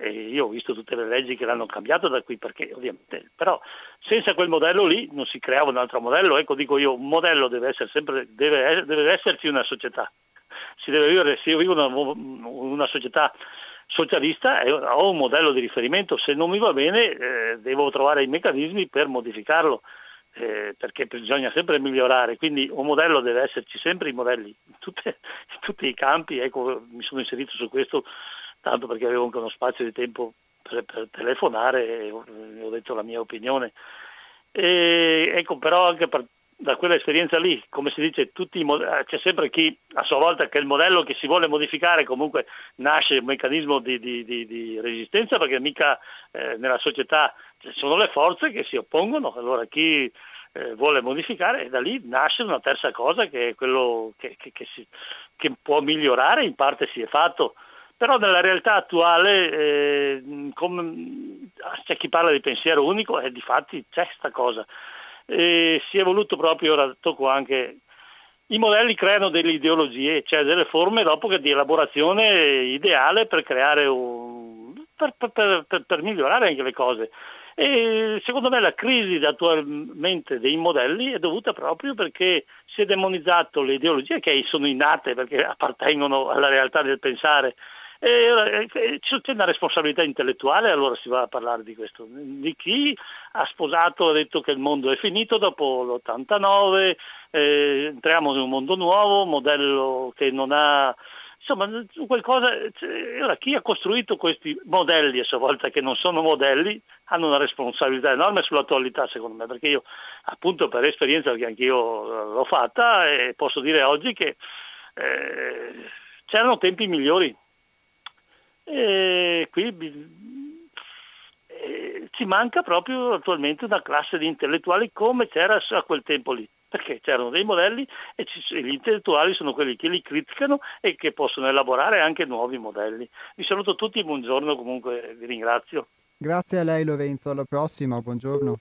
E io ho visto tutte le leggi che l'hanno cambiato da qui perché ovviamente, però senza quel modello lì non si creava un altro modello, ecco dico io, un modello deve essere sempre, deve, deve esserci una società, si deve vivere, se io vivo una, una società socialista ho un modello di riferimento, se non mi va bene eh, devo trovare i meccanismi per modificarlo eh, perché bisogna sempre migliorare, quindi un modello deve esserci sempre i modelli in, tutte, in tutti i campi, ecco, mi sono inserito su questo tanto perché avevo anche uno spazio di tempo per, per telefonare e ho, detto la mia opinione. E, ecco, però anche per, da quell'esperienza lì, come si dice, modelli, c'è sempre chi a sua volta che il modello che si vuole modificare comunque nasce un meccanismo di, di, di, di resistenza perché mica eh, nella società ci sono le forze che si oppongono, allora chi eh, vuole modificare e da lì nasce una terza cosa che è quello che, che, che, si, che, può migliorare, in parte si è fatto, però nella realtà attuale eh, come, c'è chi parla di pensiero unico e di fatti c'è questa cosa. E si è voluto proprio, ora tocco anche i modelli creano delle ideologie, cioè delle forme dopo che di elaborazione ideale per creare un, per, per, per, per migliorare anche le cose. E secondo me la crisi attualmente dei modelli è dovuta proprio perché si è demonizzato le ideologie che sono innate perché appartengono alla realtà del pensare. E c'è una responsabilità intellettuale, allora si va a parlare di questo, di chi ha sposato, ha detto che il mondo è finito dopo l'89, eh, entriamo in un mondo nuovo, modello che non ha insomma qualcosa, cioè, chi ha costruito questi modelli a sua volta che non sono modelli hanno una responsabilità enorme sull'attualità secondo me, perché io appunto per esperienza, perché anch'io l'ho fatta e posso dire oggi che eh, c'erano tempi migliori. E qui eh, ci manca proprio attualmente una classe di intellettuali come c'era a quel tempo lì perché c'erano dei modelli e gli intellettuali sono quelli che li criticano e che possono elaborare anche nuovi modelli. Vi saluto tutti, buongiorno, comunque vi ringrazio. Grazie a lei Lorenzo, alla prossima, buongiorno.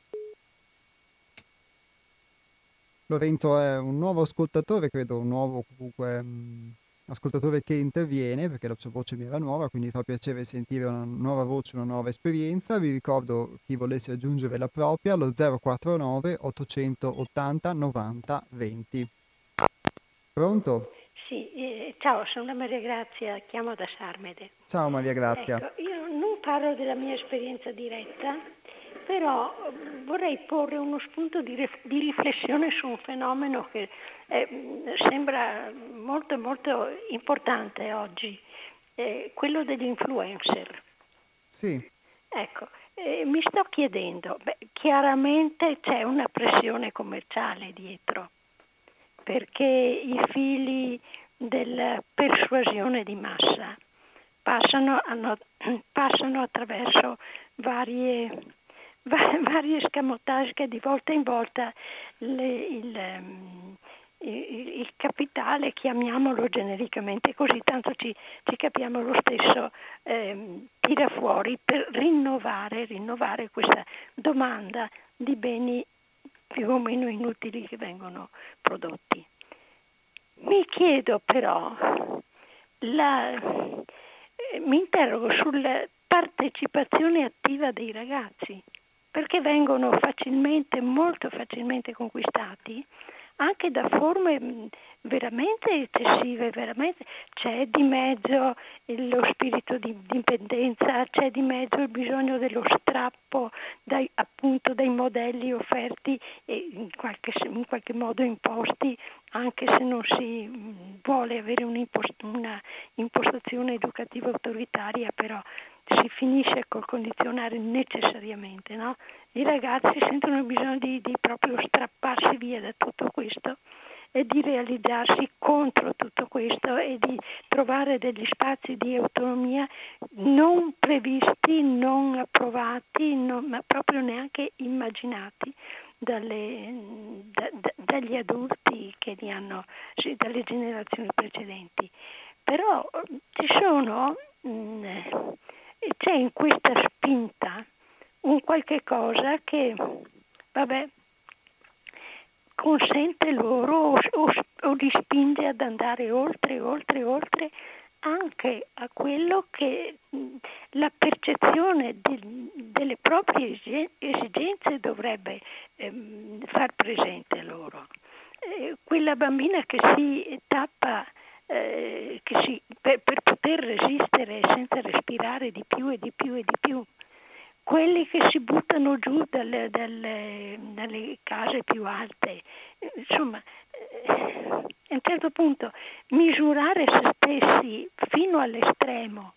Lorenzo è un nuovo ascoltatore, credo un nuovo comunque mm, ascoltatore che interviene perché la sua voce mi era nuova, quindi fa piacere sentire una nuova voce, una nuova esperienza. Vi ricordo chi volesse aggiungere la propria allo 049 880 90 20. Pronto? Sì, eh, ciao, sono Maria Grazia, chiamo da Sarmede. Ciao Maria Grazia. Ecco, io non parlo della mia esperienza diretta, però vorrei porre uno spunto di, di riflessione su un fenomeno che eh, sembra molto molto importante oggi, eh, quello degli influencer. Sì. Ecco, eh, mi sto chiedendo, beh, chiaramente c'è una pressione commerciale dietro, perché i fili della persuasione di massa passano, hanno, <clears throat> passano attraverso varie <laughs> vari escamotage che di volta in volta le, il, ehm, il, capitale, chiamiamolo genericamente così, tanto ci, ci capiamo lo stesso, eh, tira fuori per rinnovare, rinnovare questa domanda di beni più o meno inutili che vengono prodotti. Mi chiedo però, la, eh, mi interrogo sulla partecipazione attiva dei ragazzi perché vengono facilmente, molto facilmente conquistati anche da forme veramente eccessive, veramente c'è di mezzo lo spirito di dipendenza, c'è di mezzo il bisogno dello strappo dai, appunto dai modelli offerti e in qualche, in qualche modo imposti, anche se non si vuole avere una impostazione educativa autoritaria, però si finisce col condizionare necessariamente, no? I ragazzi sentono il bisogno di, di proprio strapparsi via da tutto questo e di realizzarsi contro tutto questo e di trovare degli spazi di autonomia non previsti, non approvati, non, ma proprio neanche immaginati dalle, da, da, dagli adulti che li hanno, sì, dalle generazioni precedenti. Però ci sono mh, c'è in questa spinta un qualche cosa che, vabbè, consente loro o, o, o li spinge ad andare oltre, oltre, oltre anche a quello che la percezione di, delle proprie esigenze dovrebbe ehm, far presente loro. Eh, quella bambina che si tappa eh, si, per, per, poter resistere senza respirare di più e di più e di più. Quelli che si buttano giù dalle, dalle, dalle case più alte, insomma, eh, a un certo punto misurare se stessi fino all'estremo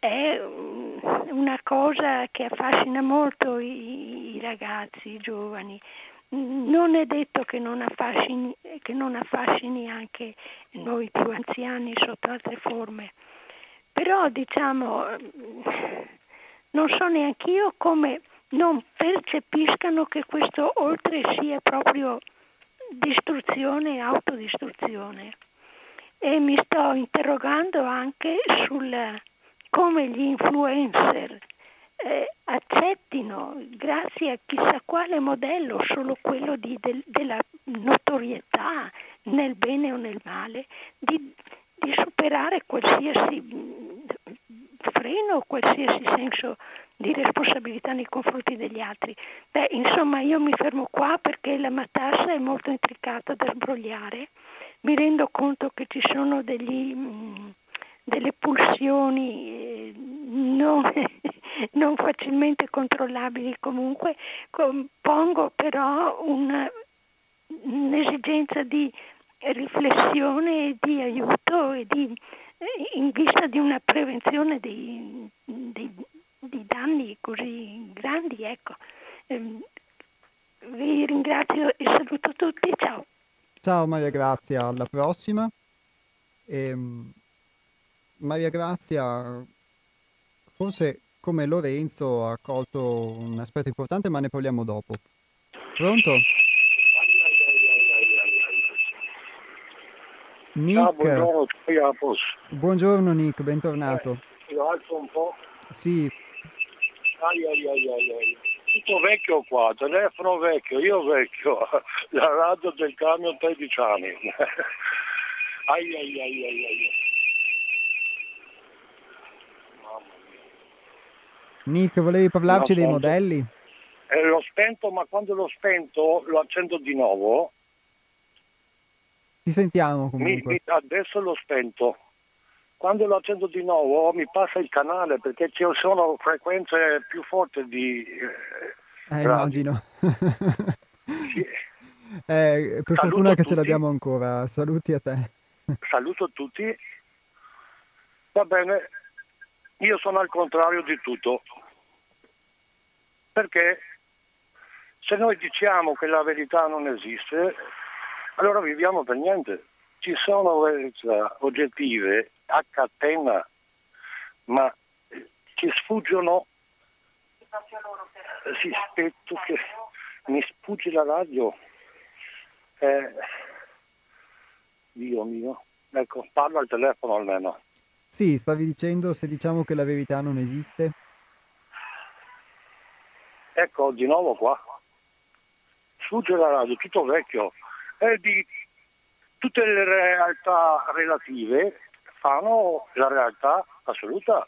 è una cosa che affascina molto i, i ragazzi, i giovani, non è detto che non, affascini, che non affascini anche noi più anziani sotto altre forme, però diciamo non so neanche io come non percepiscano che questo oltre sia proprio distruzione e autodistruzione. E mi sto interrogando anche sul come gli influencer eh, accettino, grazie a chissà quale modello, solo quello di, del, della notorietà nel bene o nel male, di, di superare qualsiasi freno, qualsiasi senso di responsabilità nei confronti degli altri. Beh, insomma, io mi fermo qua perché la matassa è molto intricata da sbrogliare. Mi rendo conto che ci sono degli, mh, mm, delle pulsioni eh, non, non facilmente controllabili comunque, pongo però una, un'esigenza di riflessione e di aiuto e di, in vista di una prevenzione di, di, di danni così grandi. Ecco. Ehm, vi ringrazio e saluto tutti, ciao. Ciao Maria Grazia, alla prossima. E, ehm, Maria Grazia, forse come Lorenzo ha colto un aspetto importante, ma ne parliamo dopo. Pronto? Nick. Ciao, buongiorno, buongiorno Nick, bentornato. Eh, lo alzo un po'. Sì. Ai, ai, ai, ai. Tutto vecchio qua, telefono vecchio, io vecchio, <laughs> la radio del camion 13 anni. <laughs> ai, ai, ai, ai, ai. Nick, volevi parlarci dei modelli? Eh, l'ho spento, ma quando l'ho spento lo accendo di nuovo. Ti sentiamo comunque. Mi, adesso l'ho spento. Quando lo accendo di nuovo mi passa il canale perché ci sono frequenze più forti di... Eh, eh immagino. <laughs> sì. eh, per Saluto fortuna che ce l'abbiamo ancora. Saluti a te. Saluto tutti. Va bene, io sono al contrario di tutto. Perché se noi diciamo che la verità non esiste, allora viviamo per niente. Ci sono verità oggettive a catena, ma ci sfuggono. Sì, aspetto che mi sfugge la radio. Eh, Dio mio. Ecco, parlo al telefono almeno. Sì, stavi dicendo se diciamo che la verità non esiste? Ecco, di nuovo qua. Sfugge la radio, tutto vecchio. E di tutte le realtà relative fanno la realtà assoluta.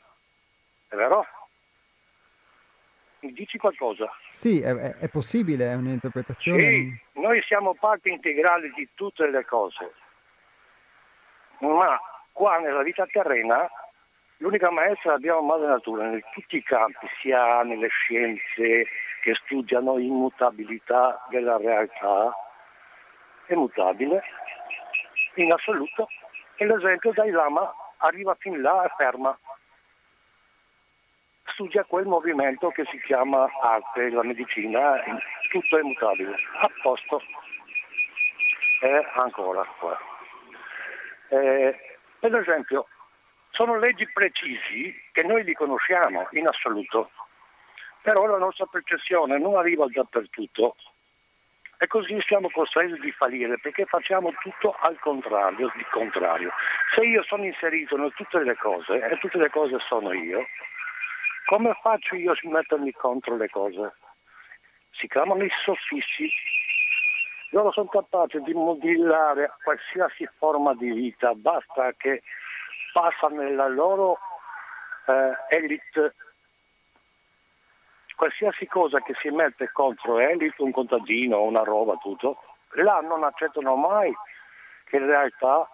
È vero? Mi dici qualcosa? Sì, è, è possibile, è un'interpretazione. Sì, noi siamo parte integrale di tutte le cose. Ma Qua nella vita terrena l'unica maestra abbiamo madre natura in tutti i campi, sia nelle scienze che studiano immutabilità della realtà, è mutabile in assoluto e l'esempio Dai Lama arriva fin là e ferma. Studia quel movimento che si chiama arte, la medicina, tutto è mutabile. A posto. E ancora qua. Eh, per esempio, sono leggi precisi che noi li conosciamo in assoluto, però la nostra percezione non arriva dappertutto e così siamo costretti a fallire perché facciamo tutto al contrario, di contrario. Se io sono inserito in tutte le cose e tutte le cose sono io, come faccio io a mettermi contro le cose? Si chiamano i soffici loro sono capaci di modellare qualsiasi forma di vita, basta che passano nella loro eh, elite qualsiasi cosa che si mette contro elite, un contadino, una roba, tutto, là non accettano mai che in realtà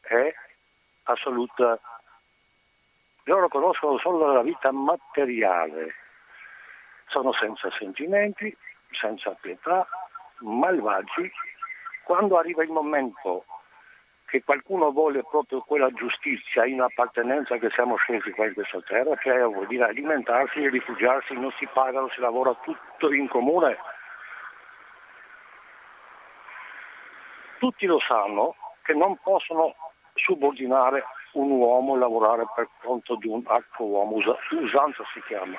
è assoluta. Loro conoscono solo la vita materiale, sono senza sentimenti, senza pietà, malvagi, quando arriva il momento che qualcuno vuole proprio quella giustizia in appartenenza che siamo scesi qua in questa terra, cioè vuol dire alimentarsi e rifugiarsi, non si pagano, si lavora tutto in comune. Tutti lo sanno che non possono subordinare un uomo a lavorare per conto di un altro uomo, usanza si chiama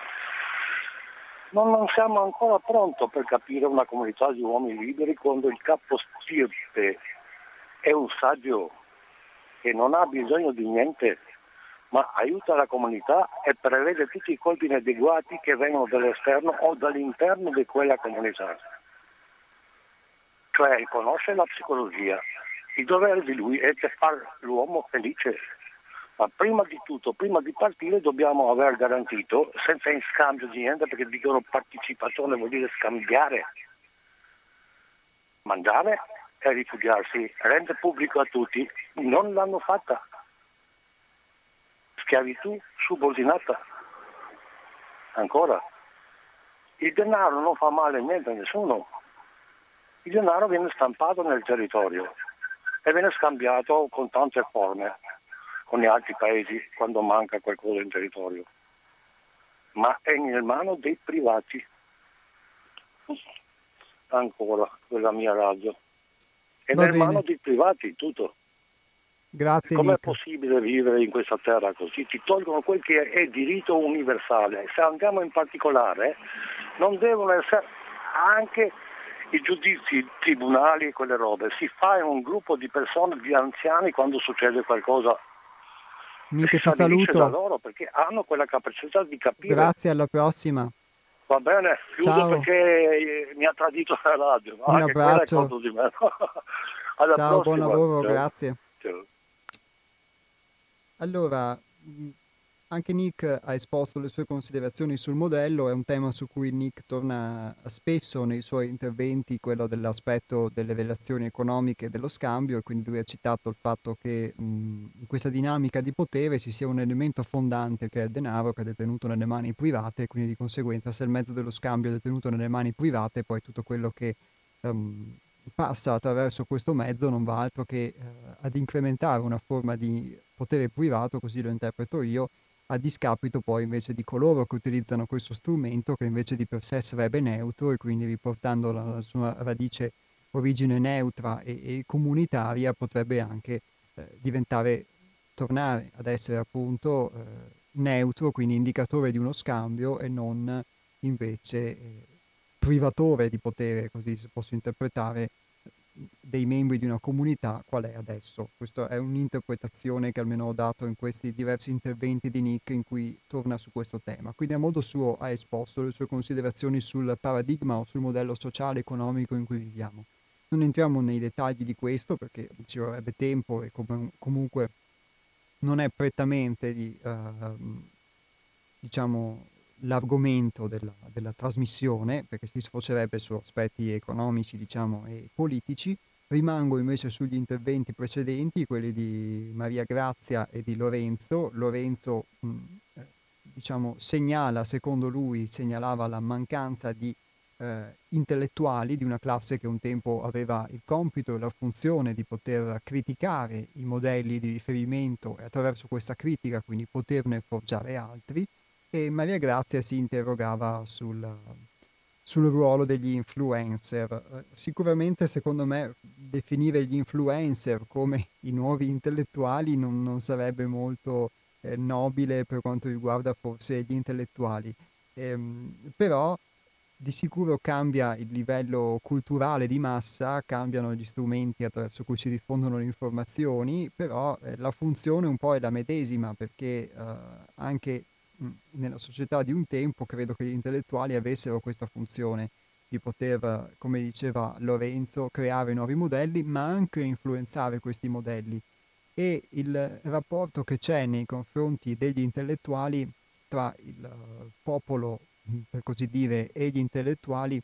non, non siamo ancora pronti per capire una comunità di uomini liberi quando il capo stirpe è un saggio che non ha bisogno di niente, ma aiuta la comunità e prevede tutti i colpi inadeguati che vengono dall'esterno o dall'interno di quella comunità. Cioè conosce la psicologia. Il dovere di lui è di fare l'uomo felice ma prima di tutto, prima di partire dobbiamo aver garantito, senza in scambio di niente, perché dicono partecipazione vuol dire scambiare, mangiare e rifugiarsi, rende pubblico a tutti, non l'hanno fatta. Schiavitù subordinata. Ancora. Il denaro non fa male niente a nessuno. Il denaro viene stampato nel territorio e viene scambiato con tante forme con gli altri paesi quando manca qualcosa in territorio. Ma è nel mano dei privati. Ancora quella mia radio. Va nel bene. mano dei privati tutto. Grazie Com'è Nick. possibile vivere in questa terra così? Ti tolgono quel che è diritto universale. Se andiamo in particolare, non devono essere anche i giudizi, i tribunali e quelle robe. Si fa in un gruppo di persone, di anziani, quando succede qualcosa. Nick si ti stabilisce da saluto. loro perché hanno quella capacità di capire. Grazie, alla prossima. Va bene, chiudo Ciao. perché eh, mi ha tradito la radio. Un è abbraccio. contro di me. <laughs> Alla Ciao, buon prossima. lavoro, Ciao. grazie. Ciao. Allora, mh, anche Nick ha esposto le sue considerazioni sul modello, è un tema su cui Nick torna spesso nei suoi interventi, quello dell'aspetto delle relazioni economiche e dello scambio, e quindi lui ha citato il fatto che mh, in questa dinamica di potere ci sia un elemento fondante che è il denaro che è detenuto nelle mani private, e quindi di conseguenza se il mezzo dello scambio è detenuto nelle mani private, poi tutto quello che ehm, passa attraverso questo mezzo non va altro che eh, ad incrementare una forma di potere privato, così lo interpreto io, a discapito poi invece di coloro che utilizzano questo strumento che invece di per sé sarebbe neutro e quindi riportando la, sua radice origine neutra e, e comunitaria potrebbe anche eh, diventare, tornare ad essere appunto eh, neutro, quindi indicatore di uno scambio e non invece eh, privatore di potere, così se posso interpretare, dei membri di una comunità qual è adesso. Questa è un'interpretazione che almeno ho dato in questi diversi interventi di Nick in cui torna su questo tema. Quindi a modo suo ha esposto le sue considerazioni sul paradigma o sul modello sociale e economico in cui viviamo. Non entriamo nei dettagli di questo perché ci vorrebbe tempo e com- comunque non è prettamente di, ehm, diciamo, l'argomento della, della trasmissione, perché si sfocerebbe su aspetti economici diciamo, e politici. Rimango invece sugli interventi precedenti, quelli di Maria Grazia e di Lorenzo. Lorenzo mh, eh, diciamo, segnala, secondo lui, segnalava la mancanza di eh, intellettuali di una classe che un tempo aveva il compito e la funzione di poter criticare i modelli di riferimento e attraverso questa critica quindi poterne forgiare altri e Maria Grazia si interrogava sul, sul ruolo degli influencer. Eh, Sicuramente, secondo me, definire gli influencer come i nuovi intellettuali non, non sarebbe molto eh, nobile per quanto riguarda forse gli intellettuali. Ehm, però di sicuro cambia il livello culturale di massa, cambiano gli strumenti attraverso cui si diffondono le informazioni, però eh, la funzione un po' è la medesima perché eh, anche nella società di un tempo credo che gli intellettuali avessero questa funzione di poter, come diceva Lorenzo, creare nuovi modelli, ma anche influenzare questi modelli. E il rapporto che c'è nei confronti degli intellettuali tra il eh, popolo, per così dire, e gli intellettuali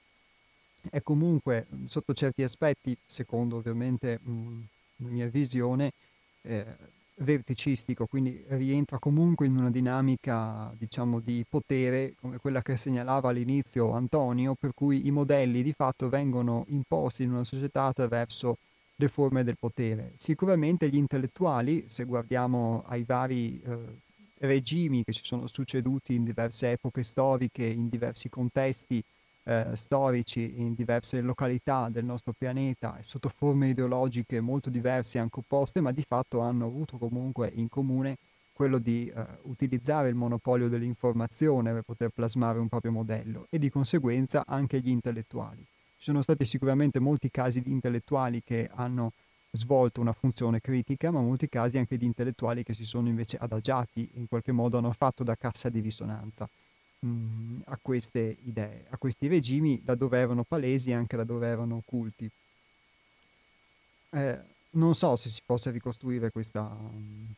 è comunque, sotto certi aspetti, secondo ovviamente mh, la mia visione, eh, verticistico, quindi rientra comunque in una dinamica, diciamo, di potere, come quella che segnalava all'inizio Antonio, per cui i modelli di fatto vengono imposti in una società attraverso le forme del potere. Sicuramente gli intellettuali, se guardiamo ai vari eh, regimi che si sono succeduti in diverse epoche storiche, in diversi contesti eh, storici, in diverse località del nostro pianeta e sotto forme ideologiche molto diverse, anche opposte, ma di fatto hanno avuto comunque in comune quello di eh, utilizzare il monopolio dell'informazione per poter plasmare un proprio modello e di conseguenza anche gli intellettuali. Ci sono stati sicuramente molti casi di intellettuali che hanno svolto una funzione critica, ma molti casi anche di intellettuali che si sono invece adagiati, in qualche modo hanno fatto da cassa di risonanza mh, a queste idee, a questi regimi, laddove erano palesi e anche laddove erano occulti. Eh, non so se si possa ricostruire questa mh,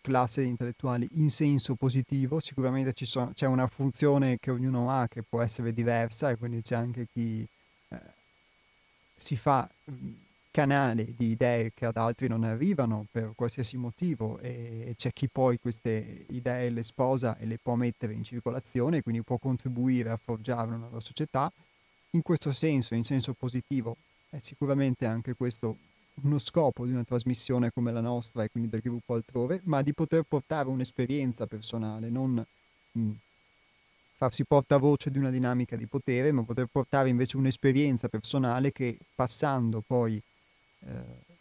classe di intellettuali in senso positivo, sicuramente sono, c'è una funzione che ognuno ha che può essere diversa e quindi c'è anche chi eh, si fa mh, canale di idee che ad altri non arrivano per qualsiasi motivo e c'è chi poi queste idee le sposa e le può mettere in circolazione, quindi può contribuire a forgiare una nuova società. In questo senso, in senso positivo, è sicuramente anche questo uno scopo di una trasmissione come la nostra e quindi del gruppo altrove, ma di poter portare un'esperienza personale, non mh, farsi portavoce di una dinamica di potere, ma poter portare invece un'esperienza personale che passando poi eh,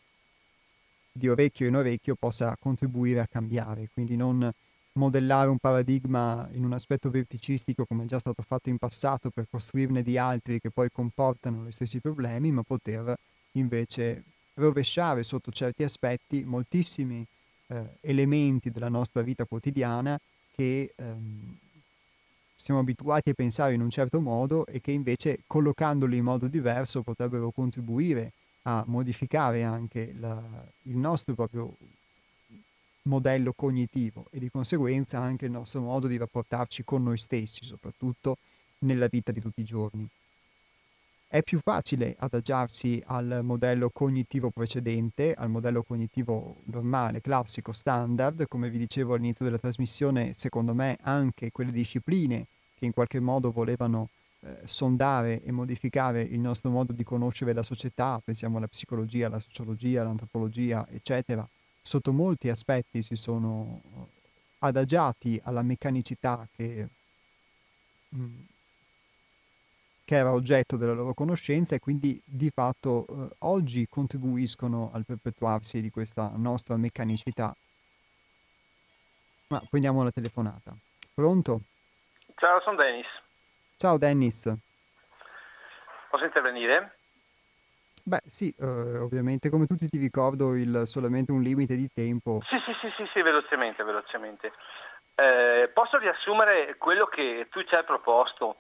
di orecchio in orecchio possa contribuire a cambiare, quindi non modellare un paradigma in un aspetto verticistico come è già stato fatto in passato per costruirne di altri che poi comportano gli stessi problemi, ma poter invece rovesciare sotto certi aspetti moltissimi eh, elementi della nostra vita quotidiana che ehm, siamo abituati a pensare in un certo modo e che invece collocandoli in modo diverso potrebbero contribuire a modificare anche la, il nostro proprio modello cognitivo e di conseguenza anche il nostro modo di rapportarci con noi stessi, soprattutto nella vita di tutti i giorni. È più facile adagiarsi al modello cognitivo precedente, al modello cognitivo normale, classico, standard, come vi dicevo all'inizio della trasmissione, secondo me anche quelle discipline che in qualche modo volevano eh, sondare e modificare il nostro modo di conoscere la società, pensiamo alla psicologia, alla sociologia, all'antropologia, eccetera, sotto molti aspetti si sono eh, adagiati alla meccanicità che, mm, che era oggetto della loro conoscenza e quindi di fatto eh, oggi contribuiscono al perpetuarsi di questa nostra meccanicità. Ma prendiamo la telefonata. Pronto? Ciao, sono Dennis. Ciao Dennis. Posso intervenire? Beh, sì, eh, ovviamente come tutti ti ricordo il solamente un limite di tempo. Sì, sì, sì, sì, sì velocemente, velocemente. Eh, posso riassumere quello che tu ci hai proposto?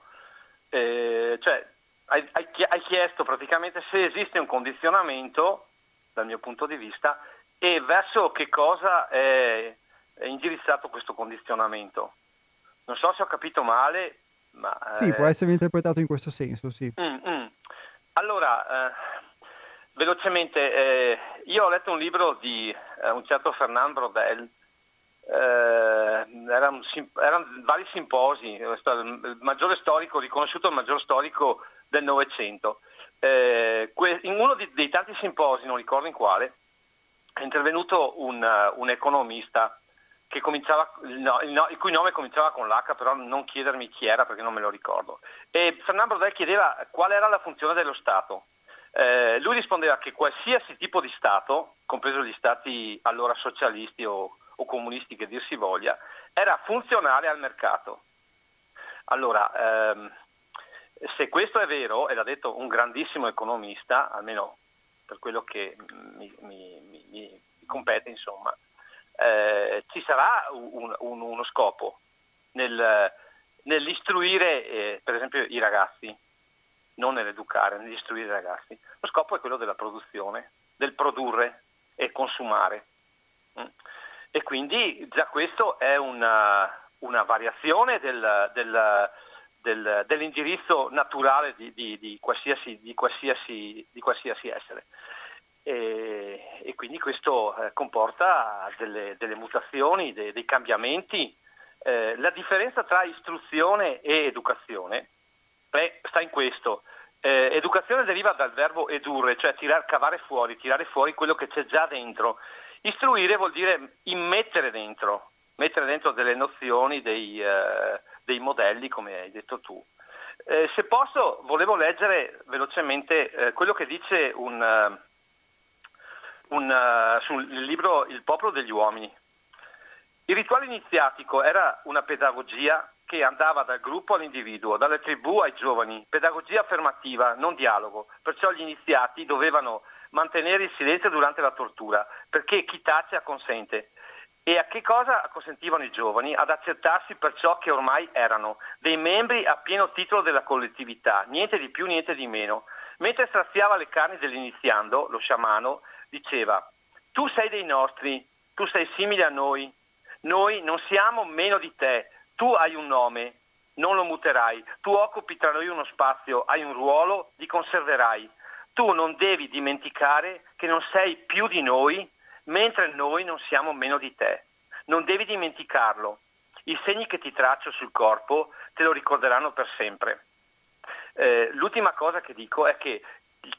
Eh, cioè, hai, hai, chiesto praticamente se esiste un condizionamento, dal mio punto di vista, e verso che cosa è, è indirizzato questo condizionamento. Non so se ho capito male, ma... Sì, può essere interpretato in questo senso, sì. Mm, mm. Allora, eh, Velocemente, eh, io ho letto un libro di eh, un certo Fernand Brodel, eh, erano, erano, vari simposi, il maggiore storico, riconosciuto il maggior storico del Novecento. Eh, in uno di, dei tanti simposi, non ricordo in quale, è intervenuto un, un economista no, no, il, cui nome cominciava con l'H, però non chiedermi chi era perché non me lo ricordo. E Fernand Brodel chiedeva qual era la funzione dello Stato eh, lui rispondeva che qualsiasi tipo di Stato, compreso gli Stati allora socialisti o, o comunisti che dir si voglia, era funzionale al mercato. Allora, ehm, se questo è vero, e l'ha detto un grandissimo economista, almeno per quello che mi, mi, mi, mi compete, insomma, eh, ci sarà un, un, uno scopo nel, nell'istruire, eh, per esempio, i ragazzi non nell'educare, nell'istruire i ragazzi. Lo scopo è quello della produzione, del produrre e consumare. Mm. E quindi già questo è una, una variazione del, del, del, dell'indirizzo naturale di, di, di, qualsiasi, di, qualsiasi, qualsiasi essere. E, e, quindi questo eh, comporta delle, delle mutazioni, dei, dei cambiamenti. Eh, la differenza tra istruzione e educazione Beh, sta in questo. Eh, educazione deriva dal verbo edurre, cioè tirar, cavare fuori, tirare fuori quello che c'è già dentro. Istruire vuol dire immettere dentro, mettere dentro delle nozioni, dei, eh, dei modelli, come hai detto tu. Eh, se posso, volevo leggere velocemente eh, quello che dice un, un, uh, sul libro Il popolo degli uomini. Il rituale iniziatico era una pedagogia che andava dal gruppo all'individuo, dalle tribù ai giovani, pedagogia affermativa, non dialogo. Perciò gli iniziati dovevano mantenere il silenzio durante la tortura, perché chi tace acconsente. E a che cosa consentivano i giovani? Ad accettarsi per ciò che ormai erano, dei membri a pieno titolo della collettività, niente di più, niente di meno. Mentre straziava le carni dell'iniziando, lo sciamano diceva, tu sei dei nostri, tu sei simile a noi, noi non siamo meno di te, tu hai un nome, non lo muterai. Tu occupi tra noi uno spazio, hai un ruolo, li conserverai. Tu non devi dimenticare che non sei più di noi, mentre noi non siamo meno di te. Non devi dimenticarlo. I segni che ti traccio sul corpo te lo ricorderanno per sempre. Eh, l'ultima cosa che dico è che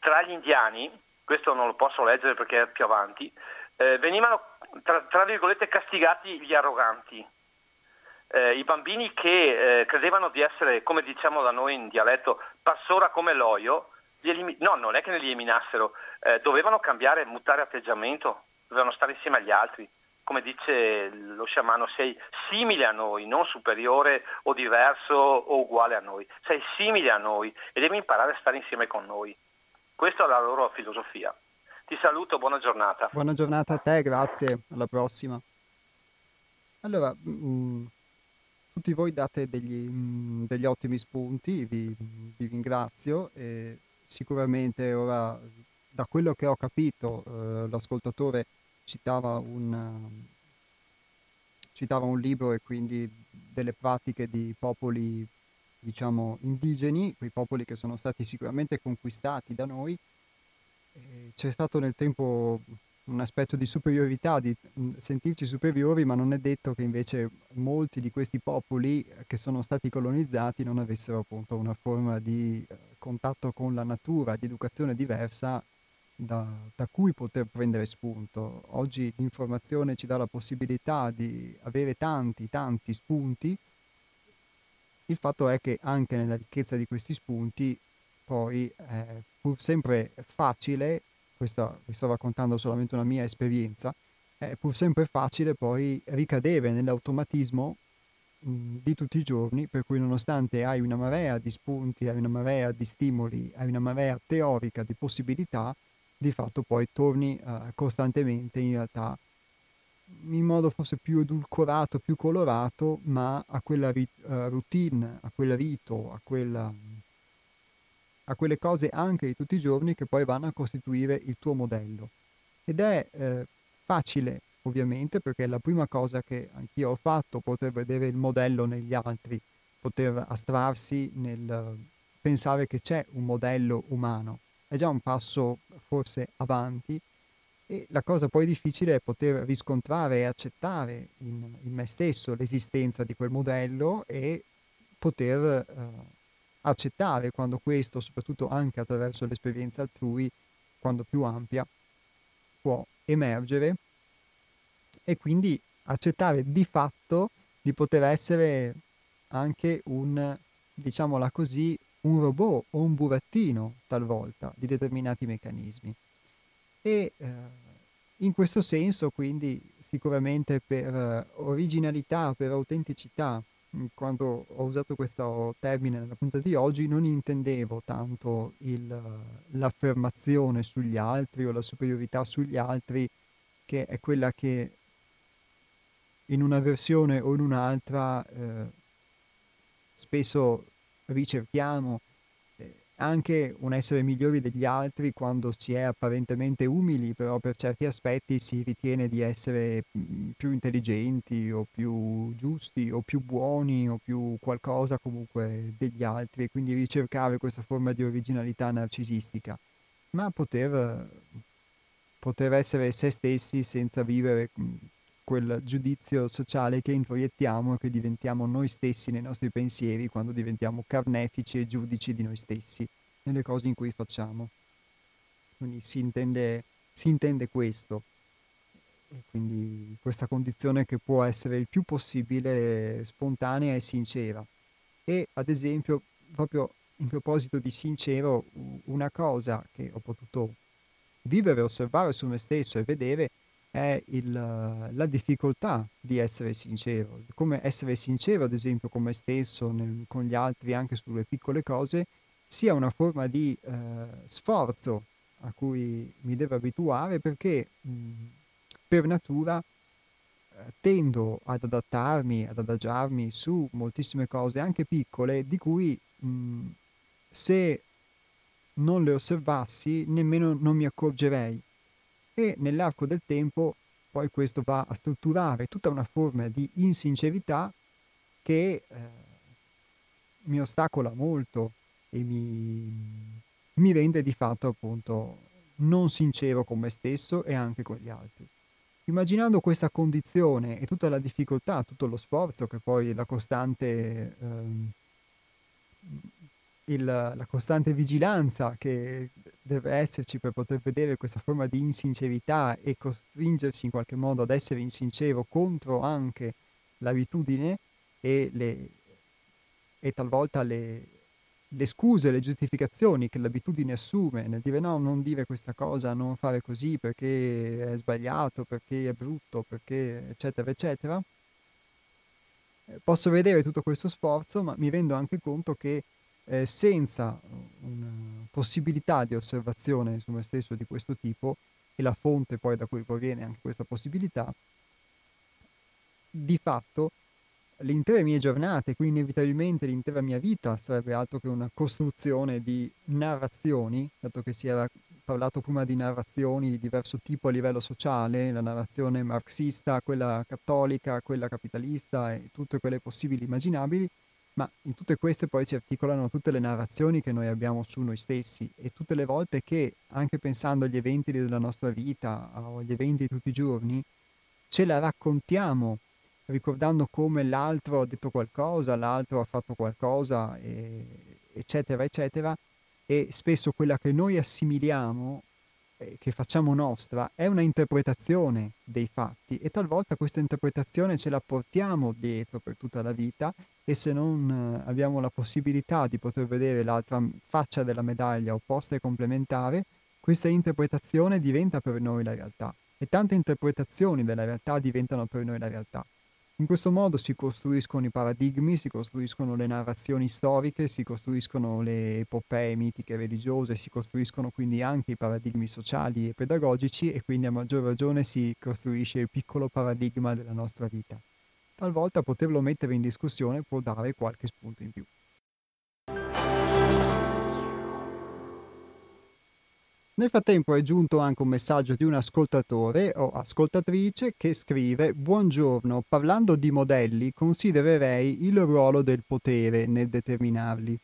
tra gli indiani questo non lo posso leggere perché è più avanti, eh, venivano tra, tra, virgolette castigati gli arroganti, eh, i bambini che eh, credevano di essere, come diciamo da noi in dialetto, passora come l'oio, elimi- no, non è che ne li eliminassero, eh, dovevano cambiare, mutare atteggiamento, dovevano stare insieme agli altri. Come dice lo sciamano, sei simile a noi, non superiore o diverso o uguale a noi. Sei simile a noi e devi imparare a stare insieme con noi. Questa è la loro filosofia. Ti saluto, buona giornata. Buona giornata a te, grazie, alla prossima. Allora, mh, mm, tutti voi date degli, mh, mm, degli ottimi spunti, vi, vi ringrazio e sicuramente ora, da quello che ho capito, eh, l'ascoltatore citava un, citava un libro e quindi delle pratiche di popoli diciamo, indigeni, quei popoli che sono stati sicuramente conquistati da noi. E c'è stato nel tempo un aspetto di superiorità, di sentirci superiori, ma non è detto che invece molti di questi popoli che sono stati colonizzati non avessero appunto una forma di eh, contatto con la natura, di educazione diversa da, da, cui poter prendere spunto. Oggi l'informazione ci dà la possibilità di avere tanti, tanti spunti il fatto è che anche nella ricchezza di questi spunti poi è pur sempre facile, questo vi sto raccontando solamente una mia esperienza, è pur sempre facile poi ricadere nell'automatismo mh, di tutti i giorni, per cui nonostante hai una marea di spunti, hai una marea di stimoli, hai una marea teorica di possibilità, di fatto poi torni uh, costantemente in realtà in modo forse più edulcorato, più colorato, ma a quella rit- uh, routine, a quel rito, a, quella, a quelle cose anche di tutti i giorni che poi vanno a costituire il tuo modello. Ed è eh, facile, ovviamente, perché è la prima cosa che anch'io ho fatto, poter vedere il modello negli altri, poter astrarsi nel pensare che c'è un modello umano. È già un passo forse avanti, e la cosa poi difficile è poter riscontrare e accettare in, in me stesso l'esistenza di quel modello e poter eh, accettare quando questo, soprattutto anche attraverso l'esperienza altrui, quando più ampia, può emergere e quindi accettare di fatto di poter essere anche un, diciamola così, un robot o un burattino talvolta di determinati meccanismi. E eh, in questo senso, quindi, sicuramente per eh, originalità, per autenticità, mm, quando ho usato questo termine nella puntata di oggi, non intendevo tanto il, l'affermazione sugli altri o la superiorità sugli altri, che è quella che in una versione o in un'altra eh, spesso ricerchiamo anche un essere migliori degli altri quando si è apparentemente umili, però per certi aspetti si ritiene di essere mhmm, più intelligenti o più giusti o più buoni o più qualcosa comunque degli altri e quindi ricercare questa forma di originalità narcisistica, ma poter, poter essere se stessi senza vivere mhmm, quel giudizio sociale che introiettiamo e che diventiamo noi stessi nei nostri pensieri quando diventiamo carnefici e giudici di noi stessi nelle cose in cui facciamo. Quindi si intende, si intende questo. E quindi questa condizione che può essere il più possibile spontanea e sincera. E ad esempio, proprio in proposito di sincero, una cosa che ho potuto vivere, osservare su me stesso e vedere è il, la difficoltà di essere sincero, come essere sincero ad esempio con me stesso, nel, con gli altri anche sulle piccole cose, sia una forma di eh, sforzo a cui mi devo abituare perché mh, per natura eh, tendo ad adattarmi, ad adagiarmi su moltissime cose, anche piccole, di cui mh, se non le osservassi nemmeno non mi accorgerei e nell'arco del tempo poi questo va a strutturare tutta una forma di insincerità che eh, mi ostacola molto e mi, mi rende di fatto appunto non sincero con me stesso e anche con gli altri. Immaginando questa condizione e tutta la difficoltà, tutto lo sforzo che poi la costante, ehm, il, la costante vigilanza che deve esserci per poter vedere questa forma di insincerità e costringersi in qualche modo ad essere insincero contro anche l'abitudine e, le, e talvolta le, le scuse, le giustificazioni che l'abitudine assume nel dire no, non dire questa cosa, non fare così perché è sbagliato, perché è brutto, perché eccetera eccetera, eh, posso vedere tutto questo sforzo, ma mi rendo anche conto che eh, senza una possibilità di osservazione su me stesso di questo tipo, e la fonte poi da cui proviene anche questa possibilità, di fatto le intere mie giornate, quindi inevitabilmente l'intera mia vita sarebbe altro che una costruzione di narrazioni, dato che si era parlato prima di narrazioni di diverso tipo a livello sociale, la narrazione marxista, quella cattolica, quella capitalista e tutte quelle possibili immaginabili, ma in tutte queste poi si articolano tutte le narrazioni che noi abbiamo su noi stessi e tutte le volte che, anche pensando agli eventi della nostra vita o agli eventi di tutti i giorni, ce la raccontiamo ricordando come l'altro ha detto qualcosa, l'altro ha fatto qualcosa, e, eccetera, eccetera, e spesso quella che noi assimiliamo, eh, che facciamo nostra, è una interpretazione dei fatti e talvolta questa interpretazione ce la portiamo dietro per tutta la vita e se non eh, abbiamo la possibilità di poter vedere l'altra faccia della medaglia opposta e complementare, questa interpretazione diventa per noi la realtà e tante interpretazioni della realtà diventano per noi la realtà. In questo modo si costruiscono i paradigmi, si costruiscono le narrazioni storiche, si costruiscono le epopee mitiche religiose, si costruiscono quindi anche i paradigmi sociali e pedagogici e quindi a maggior ragione si costruisce il piccolo paradigma della nostra vita. Talvolta poterlo mettere in discussione può dare qualche spunto in più. Nel frattempo è giunto anche un messaggio di un ascoltatore o ascoltatrice che scrive Buongiorno, parlando di modelli considererei il ruolo del potere nel determinarli.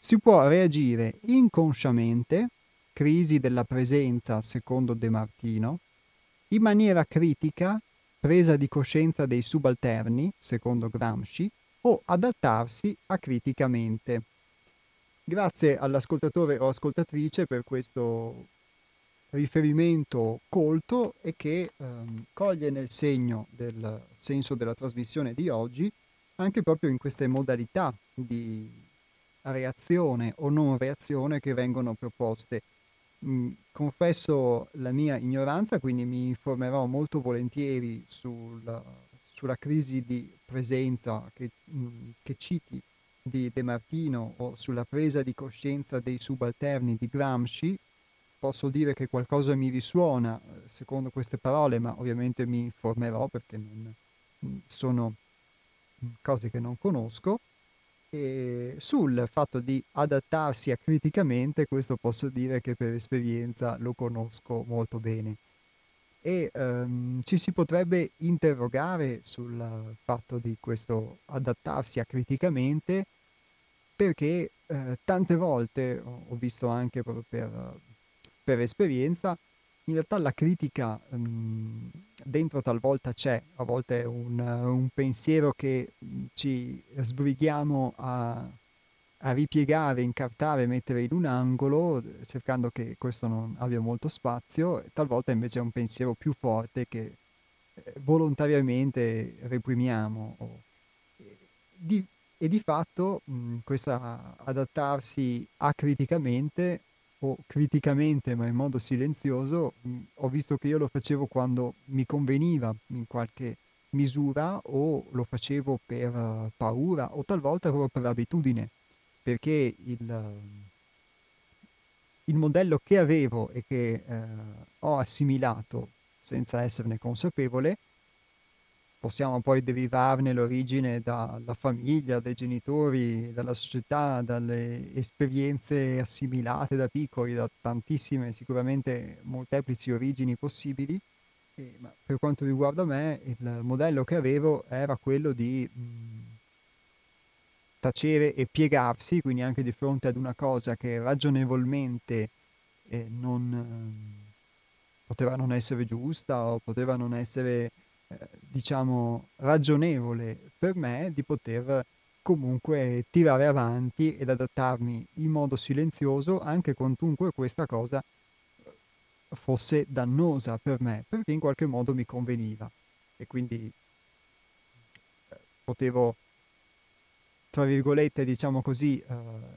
Si può reagire inconsciamente, crisi della presenza secondo De Martino, in maniera critica, presa di coscienza dei subalterni secondo Gramsci, o adattarsi acriticamente. Grazie all'ascoltatore o ascoltatrice per questo riferimento colto e che ehm, coglie nel segno del senso della trasmissione di oggi anche proprio in queste modalità di reazione o non reazione che vengono proposte. Mm, confesso la mia ignoranza, quindi mi informerò molto volentieri sulla, sulla crisi di presenza che, mm, che citi di De Martino o sulla presa di coscienza dei subalterni di Gramsci, posso dire che qualcosa mi risuona eh, secondo queste parole, ma ovviamente mi informerò perché non, mm, sono mm, cose che non conosco. E sul fatto di adattarsi acriticamente, questo posso dire che per esperienza lo conosco molto bene. E um, ci si potrebbe interrogare sul fatto di questo adattarsi acriticamente perché eh, tante volte ho visto anche proprio per, per esperienza, in realtà la critica um, dentro talvolta c'è, a volte è un, un pensiero che ci sbrighiamo a, a, ripiegare, incartare, mettere in un angolo, cercando che questo non abbia molto spazio, talvolta invece è un pensiero più forte che eh, volontariamente reprimiamo. Di, e di fatto mh, questa adattarsi acriticamente o criticamente ma in modo silenzioso mh, ho visto che io lo facevo quando mi conveniva in qualche misura o lo facevo per uh, paura o talvolta proprio per abitudine perché il, il modello che avevo e che uh, ho assimilato senza esserne consapevole possiamo poi derivarne l'origine dalla famiglia, dai genitori, dalla società, dalle esperienze assimilate da piccoli, da tantissime, sicuramente molteplici origini possibili. E, per quanto riguarda me, il modello che avevo era quello di mh, tacere e piegarsi, quindi anche di fronte ad una cosa che ragionevolmente eh, non, eh, poteva non essere giusta o poteva non essere diciamo, ragionevole per me di poter comunque tirare avanti ed adattarmi in modo silenzioso anche quantunque questa cosa fosse dannosa per me, perché in qualche modo mi conveniva. E quindi eh, potevo, tra virgolette, diciamo così, eh,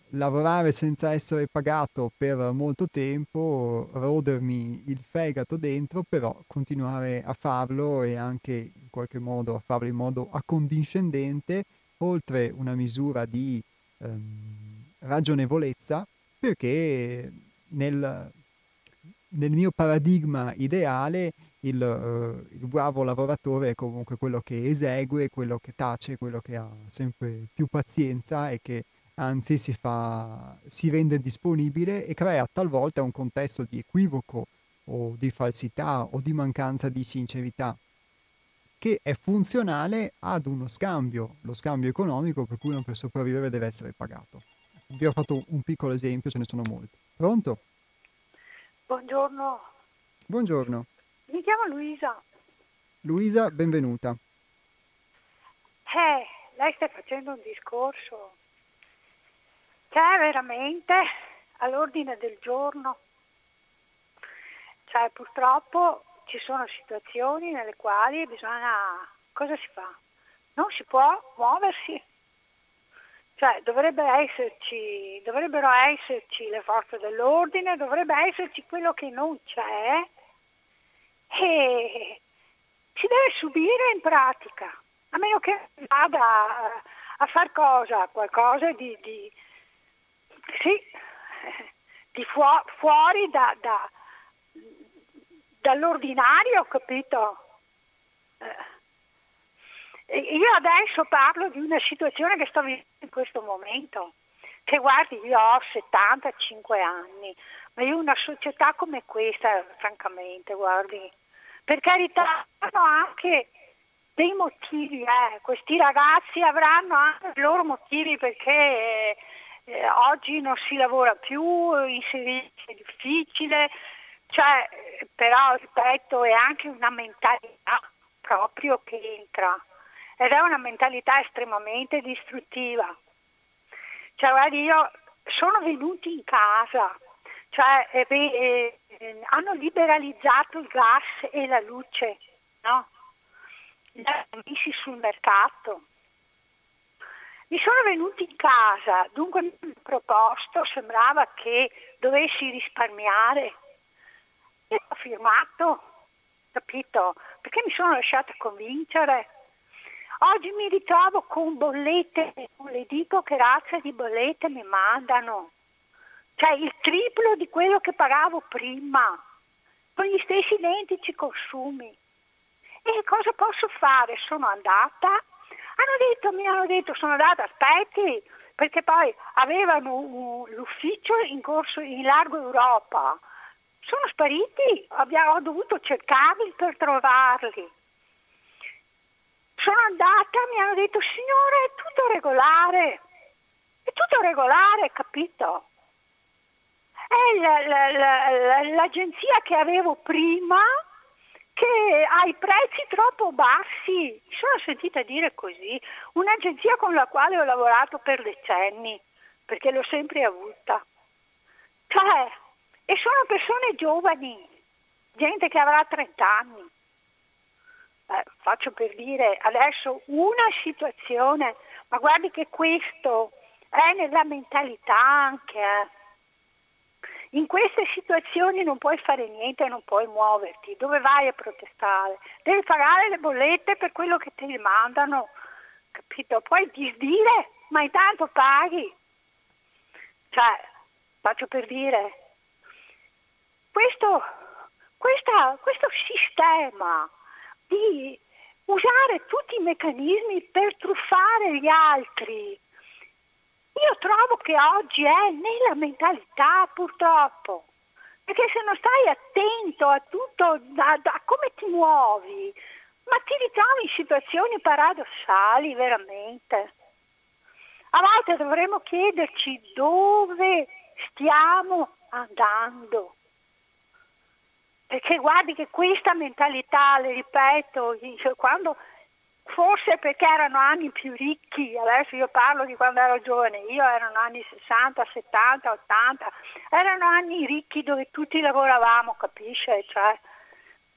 lavorare senza essere pagato per molto tempo, rodermi il fegato dentro, però continuare a farlo e anche in qualche modo a farlo in modo accondiscendente, oltre una misura di ehm, ragionevolezza, perché nel nel mio paradigma ideale il, uh, il, bravo lavoratore è comunque quello che esegue, quello che tace, quello che ha sempre più pazienza e che anzi si, fa, si rende disponibile e crea talvolta un contesto di equivoco o di falsità o di mancanza di sincerità che è funzionale ad uno scambio, lo scambio economico per cui uno per sopravvivere deve essere pagato. Vi ho fatto un piccolo esempio, ce ne sono molti. Pronto? Buongiorno. Buongiorno. Mi chiamo Luisa. Luisa, benvenuta. Eh, lei sta facendo un discorso che è veramente all'ordine del giorno. Cioè, purtroppo ci sono situazioni nelle quali bisogna... Cosa si fa? Non si può muoversi cioè dovrebbe esserci, dovrebbero esserci le forze dell'ordine, dovrebbe esserci quello che non c'è e si deve subire in pratica, a meno che vada a, far cosa, qualcosa di, di, sì, di fuo- fuori da, da, dall'ordinario, capito? Eh io adesso parlo di una situazione che sto vivendo in questo momento, che guardi, io ho 75 anni, ma io una società come questa, francamente, guardi, per carità, hanno anche dei motivi, eh. questi ragazzi avranno anche i loro motivi perché eh, oggi non si lavora più, in servizi è difficile, cioè, però ripeto è anche una mentalità proprio che entra ed è una mentalità estremamente distruttiva. Cioè, guardi, io sono venuti in casa, cioè eh, eh, eh, hanno liberalizzato il gas e la luce, no? Li hanno messi sul mercato. Mi sono venuti in casa, dunque mi hanno proposto, sembrava che dovessi risparmiare. E ho firmato, capito? Perché mi sono lasciata convincere Oggi mi ritrovo con bollette, non le dico che razza di bollette mi mandano, cioè il triplo di quello che pagavo prima, con gli stessi identici consumi. E cosa posso fare? Sono andata, hanno detto, mi hanno detto, sono andata, aspetti, perché poi avevano l'ufficio in corso in largo Europa. Sono spariti, ho dovuto cercarli per trovarli. Sono andata, mi hanno detto, signore, è tutto regolare, è tutto regolare, capito? È la, la, la, l'agenzia che avevo prima che ha i prezzi troppo bassi. Mi sono sentita dire così, un'agenzia con la quale ho lavorato per decenni, perché l'ho sempre avuta. Cioè, e sono persone giovani, gente che avrà 30 anni eh, faccio per dire adesso una situazione, ma guardi che questo è nella mentalità anche. Eh. In queste situazioni non puoi fare niente, non puoi muoverti. Dove vai a protestare? Devi pagare le bollette per quello che ti mandano, capito? Puoi disdire, ma intanto paghi. Cioè, faccio per dire, questo, questa, questo sistema di usare tutti i meccanismi per truffare gli altri. Io trovo che oggi è nella mentalità purtroppo, perché se non stai attento a tutto, a, a come ti muovi, ma ti ritrovi in situazioni paradossali veramente. A volte dovremmo chiederci dove stiamo andando. Perché guardi che questa mentalità, le ripeto, quando forse perché erano anni più ricchi, adesso io parlo di quando ero giovane, io erano anni 60, 70, 80, erano anni ricchi dove tutti lavoravamo, capisce? Cioè,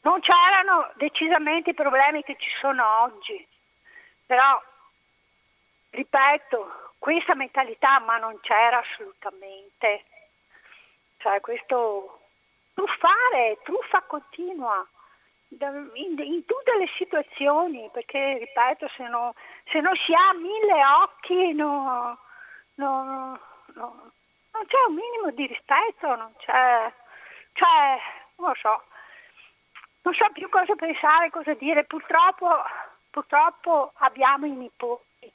non c'erano decisamente i problemi che ci sono oggi, però, ripeto, questa mentalità ma non c'era assolutamente, cioè questo truffare, truffa continua in, in, tutte le situazioni, perché ripeto, se, no, se non si ha mille occhi no, no, non c'è un minimo di rispetto, non c'è, cioè, non so, non so più cosa pensare, cosa dire, purtroppo, purtroppo abbiamo i nipoti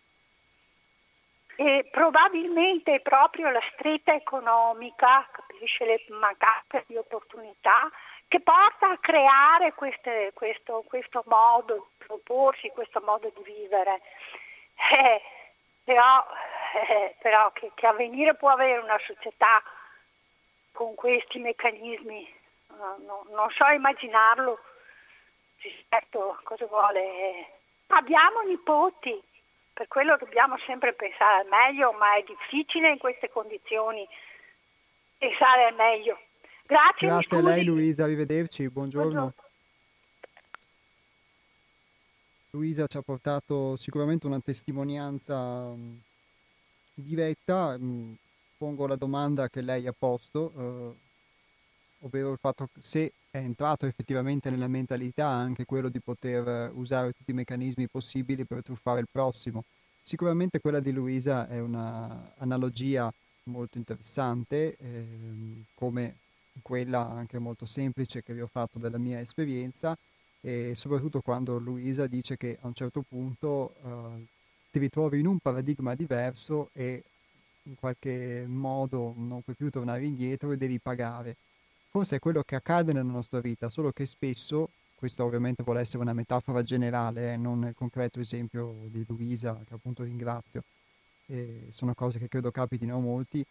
e probabilmente proprio la stretta economica, capisce le mancanze di opportunità, che porta a creare queste, questo, questo, modo di proporsi, questo modo di vivere. Eh, però, eh, però che, che, avvenire può avere una società con questi meccanismi, no, no, non so immaginarlo rispetto a cosa vuole. Abbiamo nipoti, per quello dobbiamo sempre pensare al meglio, ma è difficile in queste condizioni pensare al meglio. Grazie. Grazie a lei Luisa, arrivederci, buongiorno. buongiorno. Luisa ci ha portato sicuramente una testimonianza mm, diretta. Mm, pongo la domanda che lei ha posto, eh, ovvero il fatto se è entrato effettivamente nella mentalità anche quello di poter usare tutti i meccanismi possibili per truffare il prossimo. Sicuramente quella di Luisa è un'analogia molto interessante, eh, come quella anche molto semplice che vi ho fatto della mia esperienza e soprattutto quando Luisa dice che a un certo punto uh, ti ritrovi in un paradigma diverso e in qualche modo non puoi più tornare indietro e devi pagare. Forse è quello che accade nella nostra vita, solo che spesso, questo ovviamente vuole essere una metafora generale, eh, non il concreto esempio di Luisa, che appunto ringrazio, e sono cose che credo capitino a molti,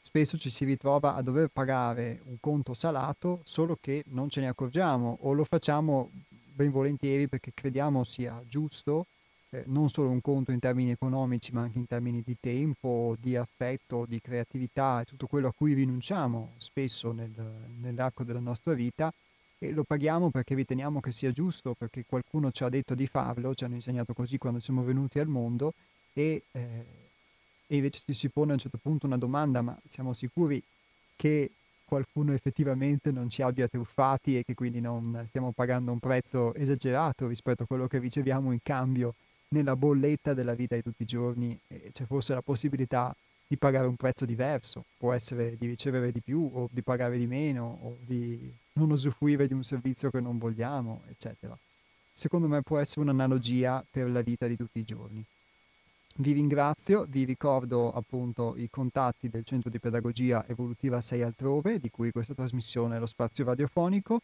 spesso ci si ritrova a dover pagare un conto salato solo che non ce ne accorgiamo o lo facciamo ben volentieri perché crediamo sia giusto eh, non solo un conto in termini economici ma anche in termini di tempo, di affetto, di creatività e tutto quello a cui rinunciamo spesso nel, nell'arco della nostra vita e lo paghiamo perché riteniamo che sia giusto, perché qualcuno ci ha detto di farlo, ci hanno insegnato così quando siamo venuti al mondo e eh, e invece ci si pone a un certo punto una domanda, ma siamo sicuri che qualcuno effettivamente non ci abbia truffati e che quindi non stiamo pagando un prezzo esagerato rispetto a quello che riceviamo in cambio nella bolletta della vita di tutti i giorni e c'è forse la possibilità di pagare un prezzo diverso, può essere di ricevere di più o di pagare di meno o di non usufruire di un servizio che non vogliamo, eccetera. Secondo me può essere un'analogia per la vita di tutti i giorni. Vi ringrazio, vi ricordo appunto i contatti del Centro di Pedagogia Evolutiva 6 Altrove, di cui questa trasmissione è lo spazio radiofonico,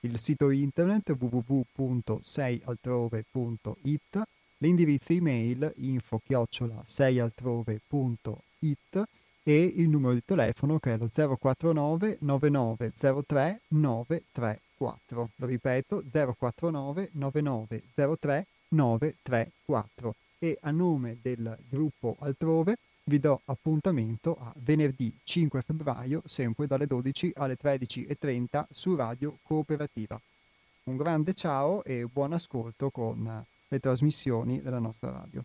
il sito internet www.seialtrove.it, l'indirizzo email info-seialtrove.it e il numero di telefono che è lo 049 9903 934. Lo ripeto, 049 9903 934 e a nome del gruppo Altrove vi do appuntamento a venerdì 5 febbraio, sempre dalle 12 alle 13.30 su Radio Cooperativa. Un grande ciao e buon ascolto con le trasmissioni della nostra radio.